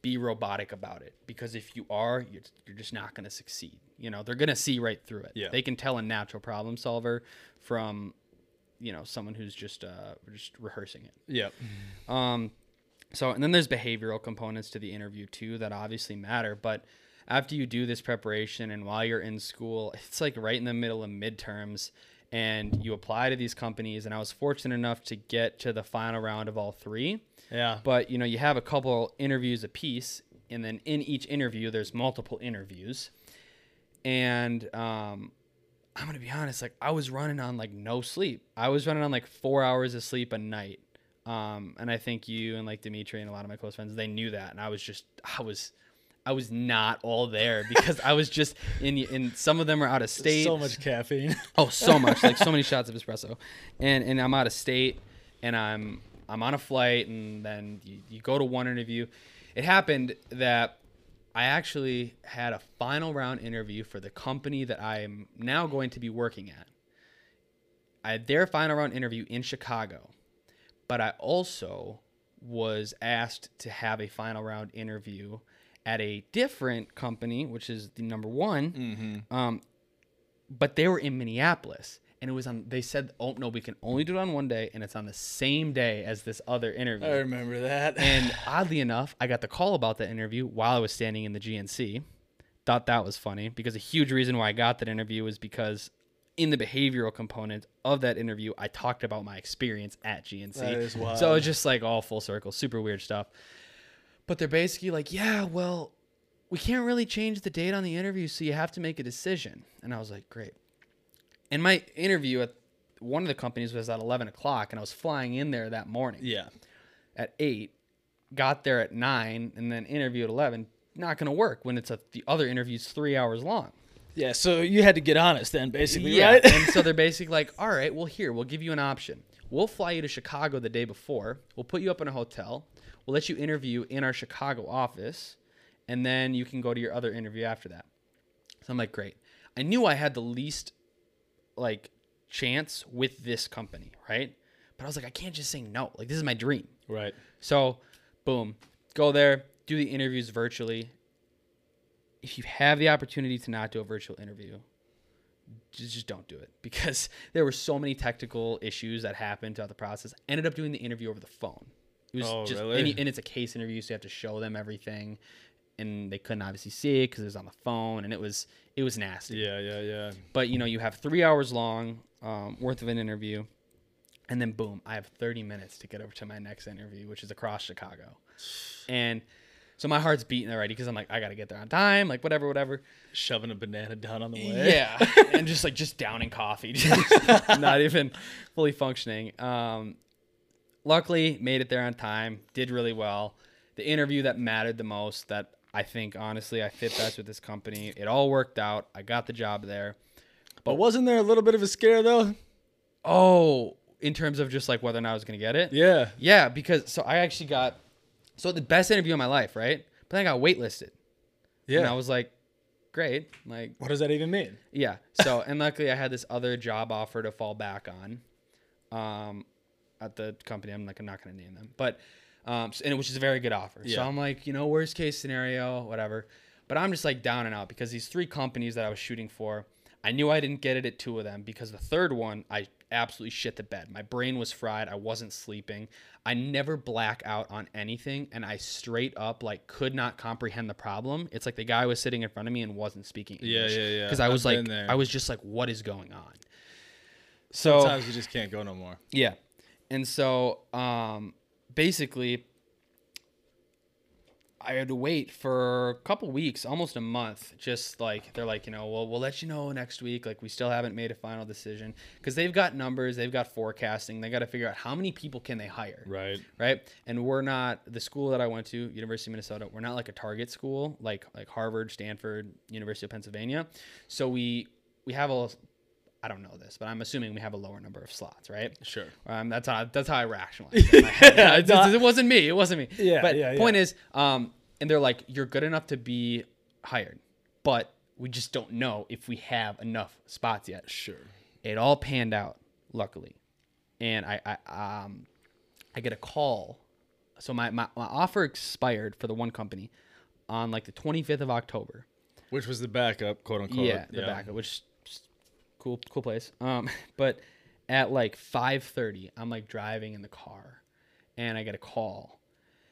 S2: be robotic about it because if you are, you're, you're just not going to succeed. You know, they're going to see right through it.
S1: Yeah.
S2: They can tell a natural problem solver from, you know, someone who's just uh, just rehearsing it.
S1: Yeah.
S2: Um, so, and then there's behavioral components to the interview too that obviously matter. But after you do this preparation and while you're in school, it's like right in the middle of midterms and you apply to these companies. And I was fortunate enough to get to the final round of all three.
S1: Yeah.
S2: But, you know, you have a couple interviews a piece. And then in each interview, there's multiple interviews. And, um, I'm gonna be honest, like I was running on like no sleep. I was running on like four hours of sleep a night. Um, and I think you and like Dimitri and a lot of my close friends, they knew that, and I was just, I was, I was not all there because I was just in, in some of them are out of state.
S1: So much caffeine.
S2: Oh, so much, like so many shots of espresso, and and I'm out of state, and I'm I'm on a flight, and then you, you go to one interview. It happened that I actually had a final round interview for the company that I am now going to be working at. I had their final round interview in Chicago, but I also was asked to have a final round interview at a different company, which is the number one. Um, but they were in Minneapolis, and it was on. They said, "Oh no, we can only do it on one day, and it's on the same day as this other interview."
S1: I remember that.
S2: And oddly enough, I got the call about that interview while I was standing in the GNC. Thought that was funny because a huge reason why I got that interview was because in the behavioral component of that interview, I talked about my experience at GNC.
S1: That is wild.
S2: So it's just like all full circle, super weird stuff. But they're basically like, yeah, well, we can't really change the date on the interview, so you have to make a decision. And I was like, great. And my interview at one of the companies was at 11 o'clock, and I was flying in there that morning
S1: Yeah.
S2: at 8, got there at 9, and then interview at 11. Not going to work when it's a, the other interview's three hours long.
S1: Yeah. So you had to get honest then, basically,
S2: Yeah.
S1: right?
S2: and so they're basically like, all right, well, here, we'll give you an option. We'll fly you to Chicago the day before. We'll put you up in a hotel. We'll let you interview in our Chicago office. And then you can go to your other interview after that. So I'm like, great. I knew I had the least like chance with this company, right? But I was like, I can't just say no. Like, this is my dream.
S1: right.
S2: So, boom, go there, do the interviews virtually. If you have the opportunity to not do a virtual interview, just, don't do it because there were so many technical issues that happened throughout the process. Ended up doing the interview over the phone. It was
S1: Oh,
S2: just
S1: really?
S2: and, and it's a case interview, so you have to show them everything, and they couldn't obviously see it because it was on the phone, and it was it was nasty
S1: Yeah. Yeah. Yeah.
S2: but you know you have three hours long um, worth of an interview and then boom i have 30 minutes to get over to my next interview which is across chicago and so my heart's beating already because i'm like i gotta get there on time like whatever whatever
S1: Shoving a banana down on the way.
S2: yeah and just like just downing coffee not even fully functioning um, luckily made it there on time did really well the interview that mattered the most that i think honestly i fit best with this company it all worked out i got the job there
S1: But wasn't there a little bit of a scare though?
S2: Oh, in terms of just like whether or not I was gonna get it.
S1: Yeah.
S2: Yeah, because so I actually got so the best interview of my life, right? But then I got waitlisted.
S1: Yeah.
S2: And I was like, great. Like,
S1: what does that even mean?
S2: yeah. So and luckily I had this other job offer to fall back on. Um at the company. I'm like, I'm not gonna name them. But um and it was just a very good offer.
S1: Yeah.
S2: So I'm like, you know, worst case scenario, whatever. But I'm just like down and out because these three companies that I was shooting for, I knew I didn't get it at two of them because the third one I absolutely shit the bed. My brain was fried. I wasn't sleeping. I never black out on anything and I straight up like could not comprehend the problem. It's like the guy was sitting in front of me and wasn't speaking English.
S1: yeah, yeah. yeah.
S2: Because I was
S1: I've
S2: like. I was just like what is going on? So
S1: Sometimes you just can't go no more.
S2: yeah. And so um basically I had to wait for a couple weeks, almost a month, just like they're like, you know, well, we'll let you know next week. Like, we still haven't made a final decision because they've got numbers, they've got forecasting, they got to figure out how many people can they hire,
S1: Right.
S2: right? And we're not the school that I went to, University of Minnesota. We're not like a target school like like Harvard, Stanford, University of Pennsylvania. So we we have a I don't know this, but I'm assuming we have a lower number of slots, right?
S1: Sure.
S2: Um, that's how that's how I rationalize. It, in my head.
S1: Yeah,
S2: it, wasn't me. It wasn't me.
S1: Yeah,
S2: But
S1: yeah,
S2: point is, um, and they're like, you're good enough to be hired, but we just don't know if we have enough spots yet.
S1: Sure.
S2: It all panned out, luckily, and I, I um, I get a call. So my, my my offer expired for the one company on like the 25th of October.
S1: Which was the backup, quote unquote.
S2: Yeah, the backup, which cool, cool place. Um, but at like five thirty, I'm like driving in the car, and I get a call,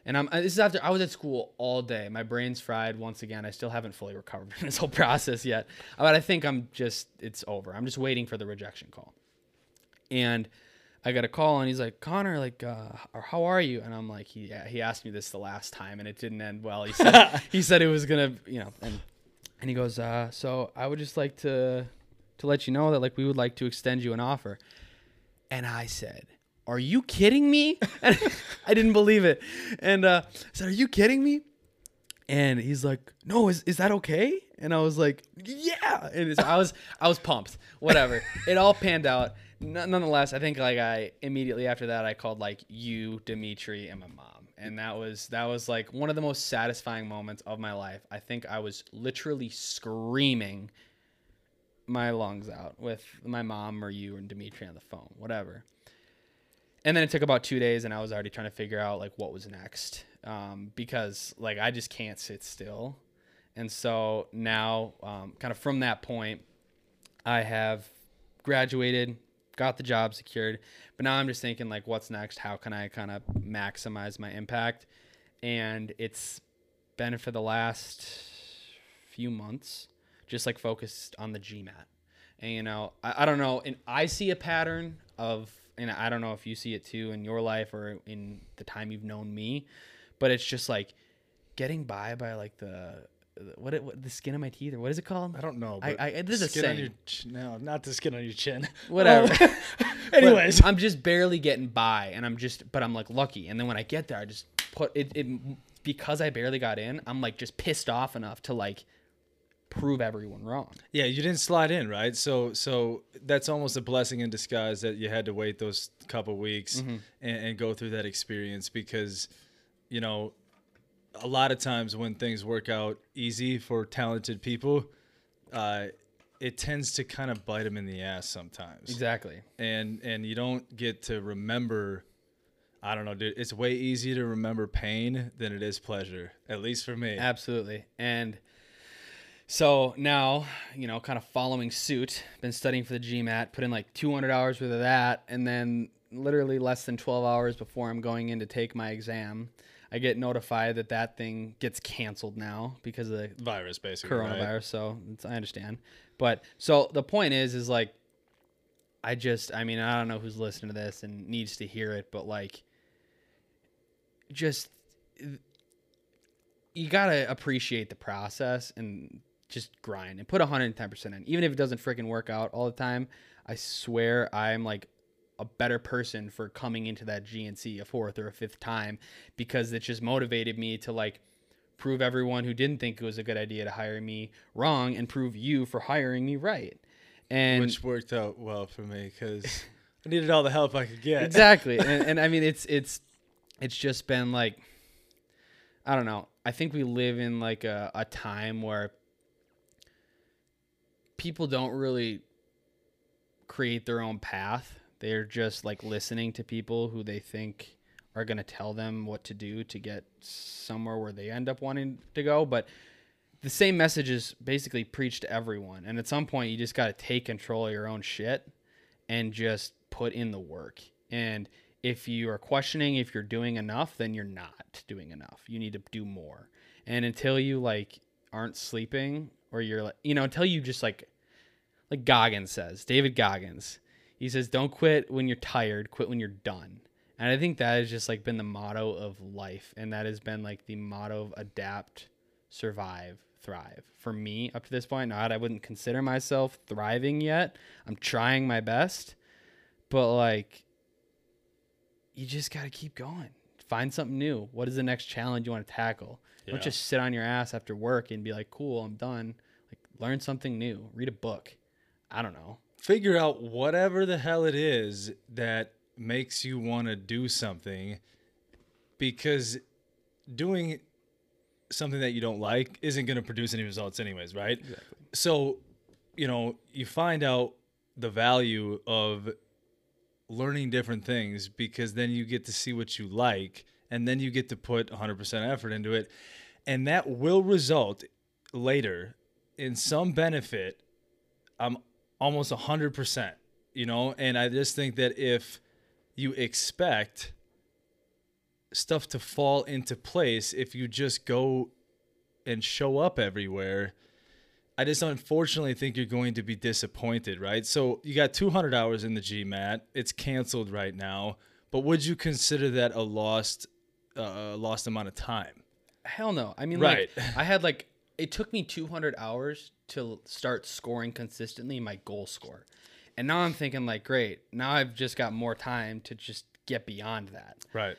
S2: and I'm uh, this is after I was at school all day. My brain's fried once again. I still haven't fully recovered from this whole process yet, but I think I'm just it's over. I'm just waiting for the rejection call, and. I got a call and he's like, Connor, like, uh, how are you? And I'm like, he, yeah, he asked me this the last time and it didn't end well. He said, he said it was gonna, you know, and and he goes, uh, so I would just like to to let you know that like we would like to extend you an offer. And I said, Are you kidding me? And I didn't believe it. And uh, I said, Are you kidding me? And he's like, No, is, is that okay? And I was like, Yeah. And so I was I was pumped. Whatever. it all panned out. Nonetheless, I think like I immediately after that I called like you, Dimitri, and my mom. And that was that was like one of the most satisfying moments of my life. I think I was literally screaming my lungs out with my mom or you and Dimitri on the phone, whatever. And then it took about two days, and I was already trying to figure out like what was next, um, because like I just can't sit still. And so now, um, kind of from that point, I have graduated, got the job secured, but now I'm just thinking like, what's next? How can I kind of maximize my impact? And it's been for the last few months, just like focused on the GMAT. And you know, I, I don't know, and I see a pattern of, and I don't know if you see it too in your life or in the time you've known me, but it's just like getting by by like the what, it, what the skin of my teeth or what is it called?
S1: I don't know.
S2: I-
S1: but
S2: I- there's a
S1: skin on
S2: saying.
S1: your ch- no, not the skin on your chin.
S2: Whatever.
S1: Anyways,
S2: But I'm just barely getting by, and I'm just, but I'm like lucky. And then when I get there, I just put it, it because I barely got in. I'm like just pissed off enough to like prove everyone wrong.
S1: yeah, you didn't slide in, right? So, so that's almost a blessing in disguise that you had to wait those couple weeks
S2: Mm-hmm.
S1: and, and go through that experience because, you know, a lot of times when things work out easy for talented people, uh, it tends to kind of bite them in the ass sometimes.
S2: Exactly.
S1: and and you don't get to remember i don't know dude it's way easier to remember pain than it is pleasure at least for me
S2: Absolutely. And so now, you know, kind of following suit, been studying for the GMAT, put in like 200 hours worth of that, and then literally less than 12 hours before I'm going in to take my exam, I get notified that that thing gets canceled now because of the
S1: virus basically
S2: coronavirus.
S1: right?
S2: So it's, I understand. But so the point is, is like, I just, I mean, I don't know who's listening to this and needs to hear it, but like, just you gotta appreciate the process and just grind and put 110% in. Even if it doesn't freaking work out all the time, I swear I'm like a better person for coming into that GNC a fourth or a fifth time because it just motivated me to like prove everyone who didn't think it was a good idea to hire me wrong and prove you for hiring me right. And
S1: which worked out well for me because i needed all the help i could get
S2: exactly and, and i mean it's it's it's just been like i don't know i think we live in like a, a time where people don't really create their own path they're just like listening to people who they think are going to tell them what to do to get somewhere where they end up wanting to go but the same message is basically preached to everyone and at some point you just got to take control of your own shit and just put in the work. And if you are questioning if you're doing enough, then you're not doing enough. You need to do more. And until you like aren't sleeping or you're like, you know, until you just like, like Goggins says, David Goggins, he says, don't quit when you're tired, quit when you're done. And I think that has just like been the motto of life. And that has been like the motto of adapt, survive, thrive for me up to this point. Not, I wouldn't consider myself thriving yet. I'm trying my best, but like, you just got to keep going. Find something new. What is the next challenge you want to tackle?
S1: Yeah.
S2: Don't just sit on your ass after work and be like, cool, I'm done. Like, learn something new. Read a book. I don't know.
S1: figure out whatever the hell it is that makes you want to do something because doing something that you don't like isn't going to produce any results anyways right so you know you find out the value of learning different things because then you get to see what you like and then you get to put 100% effort into it. And that will result later in some benefit i'm almost 100% you know? And i just think that if you expect stuff to fall into place if you just go and show up everywhere i just unfortunately think you're going to be disappointed right? So you got 200 hours in the gmat it's canceled right now. But would you consider that a lost uh, lost amount of time
S2: Hell no. I mean,
S1: Right.
S2: like, I had like, it took me 200 hours to start scoring consistently my goal score. And now I'm thinking, like, great. Now I've just got more time to just get beyond that.
S1: right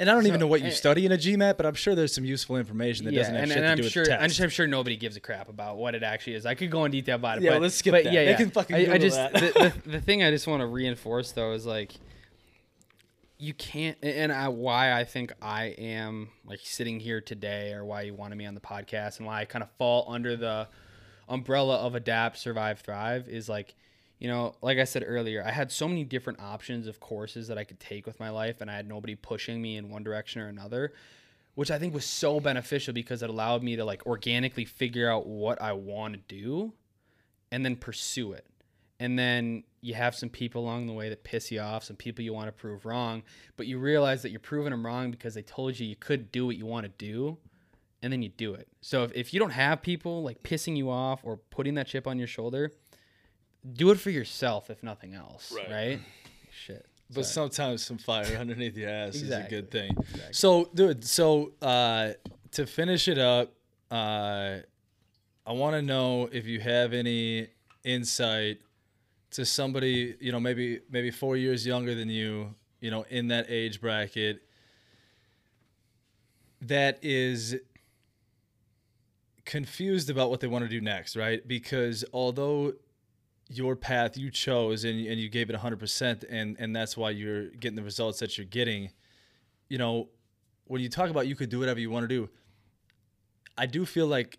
S1: and I don't even know what you
S2: and-
S1: study in a GMAT, but I'm sure there's some useful information that doesn't have
S2: and,
S1: shit
S2: and
S1: to
S2: I'm
S1: do with
S2: sure,
S1: the
S2: I'm,
S1: test.
S2: just, I'm sure nobody gives a crap about what it actually is. I could go in detail about it.
S1: Yeah,
S2: but,
S1: let's skip
S2: but
S1: that.
S2: Yeah, yeah.
S1: They can fucking
S2: I, I just
S1: that.
S2: the, the, the thing I just want to reinforce though is like you can't and I, why i think i am like sitting here today or why you wanted me on the podcast and why i kind of fall under the umbrella of adapt survive thrive is like you know like i said earlier i had so many different options of courses that i could take with my life and i had nobody pushing me in one direction or another which i think was so beneficial because it allowed me to like organically figure out what i want to do and then pursue it. And then you have some people along the way that piss you off, some people you want to prove wrong, but you realize that you're proving them wrong because they told you you could do what you want to do, and then you do it. So if, if you don't have people like pissing you off or putting that chip on your shoulder, do it for yourself, if nothing else.
S1: Right.
S2: Right? Shit.
S1: But
S2: Sorry.
S1: sometimes some fire underneath your ass is a good thing. So, dude, so uh, to finish it up, uh, I want to know if you have any insight to somebody, you know, maybe maybe four years younger than you, you know, in that age bracket, that is confused about what they want to do next, right? Because although your path you chose and, and you gave it 100% and, and that's why you're getting the results that you're getting, you know, when you talk about you could do whatever you want to do, I do feel like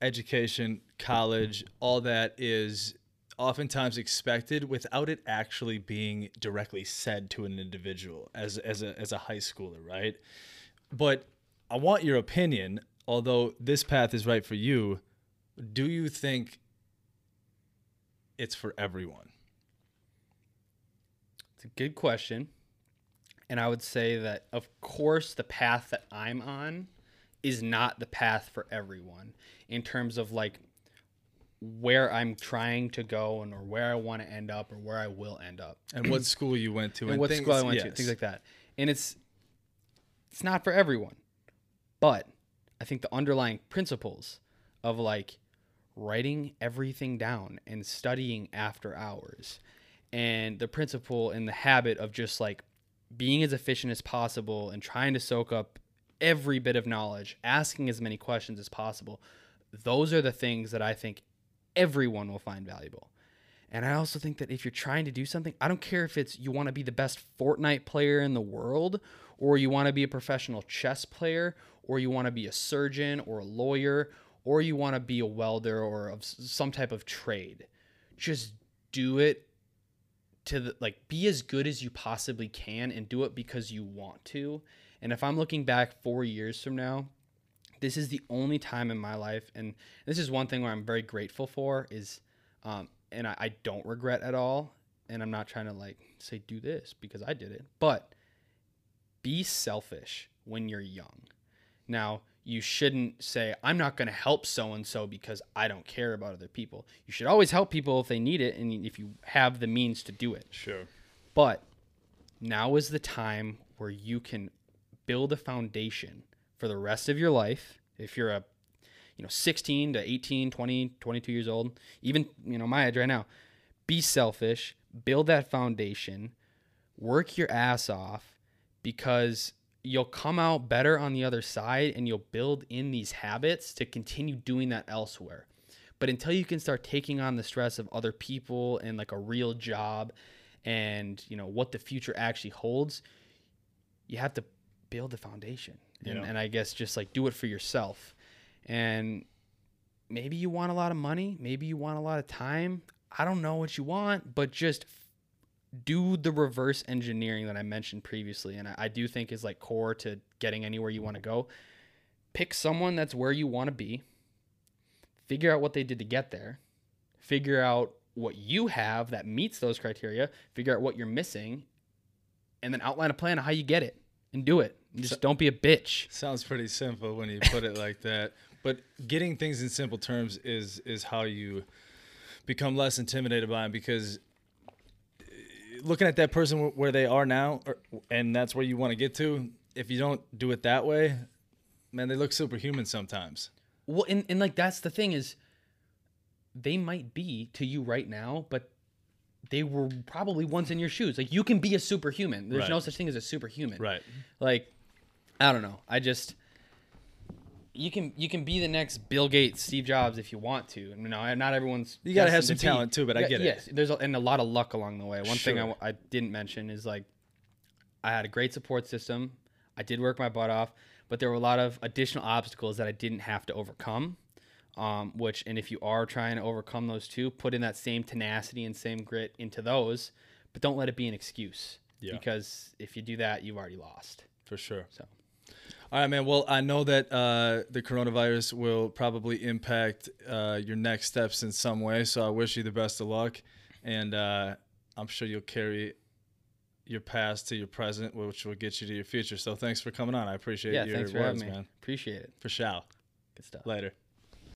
S1: education, college, all that is oftentimes expected without it actually being directly said to an individual as as a as a high schooler, right? But I want your opinion, although this path is right for you, do you think it's for everyone?
S2: It's a good question. And I would say that, of course, the path that I'm on is not the path for everyone in terms of like where I'm trying to go and or where I want to end up or where I will end up
S1: And what school you went to
S2: and what school I went to, things like that. And it's it's not for everyone. But I think the underlying principles of like writing everything down and studying after hours and the principle and the habit of just like being as efficient as possible and trying to soak up every bit of knowledge, asking as many questions as possible. Those are the things that I think everyone will find valuable. And I also think that if you're trying to do something, I don't care if it's you want to be the best Fortnite player in the world, or you want to be a professional chess player, or you want to be a surgeon or a lawyer, or you want to be a welder or of some type of trade. Just do it to the, like be as good as you possibly can and do it because you want to. And if I'm looking back 4 years from now, this is the only time in my life and this is one thing where I'm very grateful for is um, and I, I don't regret at all and I'm not trying to like say do this because I did it but be selfish when you're young. Now you shouldn't say I'm not going to help so and so because I don't care about other people. You should always help people if they need it and if you have the means to do it.
S1: Sure.
S2: but now is the time where you can build a foundation for the rest of your life. If you're a you know 16 to 18, 20, 22 years old, even you know my age right now, be selfish, build that foundation, work your ass off because you'll come out better on the other side and you'll build in these habits to continue doing that elsewhere. But until you can start taking on the stress of other people and like a real job and you know what the future actually holds, you have to build the foundation. And,
S1: Yeah.
S2: and I guess just like do it for yourself. And maybe you want a lot of money, maybe you want a lot of time. I don't know what you want, but just do the reverse engineering that I mentioned previously, and I, I do think is like core to getting anywhere you want to go. Pick someone that's where you want to be. Figure out what they did to get there. Figure out what you have that meets those criteria. Figure out what you're missing, and then outline a plan of how you get it and do it. Just don't be a bitch.
S1: Sounds pretty simple when you put it like that. But getting things in simple terms is is how you become less intimidated by them because uh, looking at that person where they are now or, and that's where you want to get to if you don't do it that way man they look superhuman sometimes
S2: Well, and, and like that's the thing is they might be to you right now, but they were probably once in your shoes. Like you can be a superhuman. There's
S1: Right.
S2: no such thing as a superhuman.
S1: right
S2: Like I don't know. I just you can you can be the next Bill Gates, Steve Jobs if you want to. And no, not everyone's.
S1: You gotta have some
S2: to
S1: talent too, but I get it.
S2: Yes, there's a, and a lot of luck along the way. One thing I,
S1: Sure.
S2: I didn't mention is like I had a great support system. I did work my butt off, but there were a lot of additional obstacles that I didn't have to overcome. Um, which, and if you are trying to overcome those two, put in that same tenacity and same grit into those, but don't let it be an excuse.
S1: Yeah.
S2: Because if you do that, you've already lost.
S1: for sure
S2: So.
S1: All right man. Well i know that uh, the coronavirus will probably impact uh, your next steps in some way so i wish you the best of luck. And uh, i'm sure you'll carry your past to your present which will get you to your future. So thanks for coming on. I appreciate
S2: Yeah,
S1: your
S2: thanks for
S1: words
S2: having me.
S1: man.
S2: Appreciate it.
S1: for sure.
S2: Good stuff.
S1: later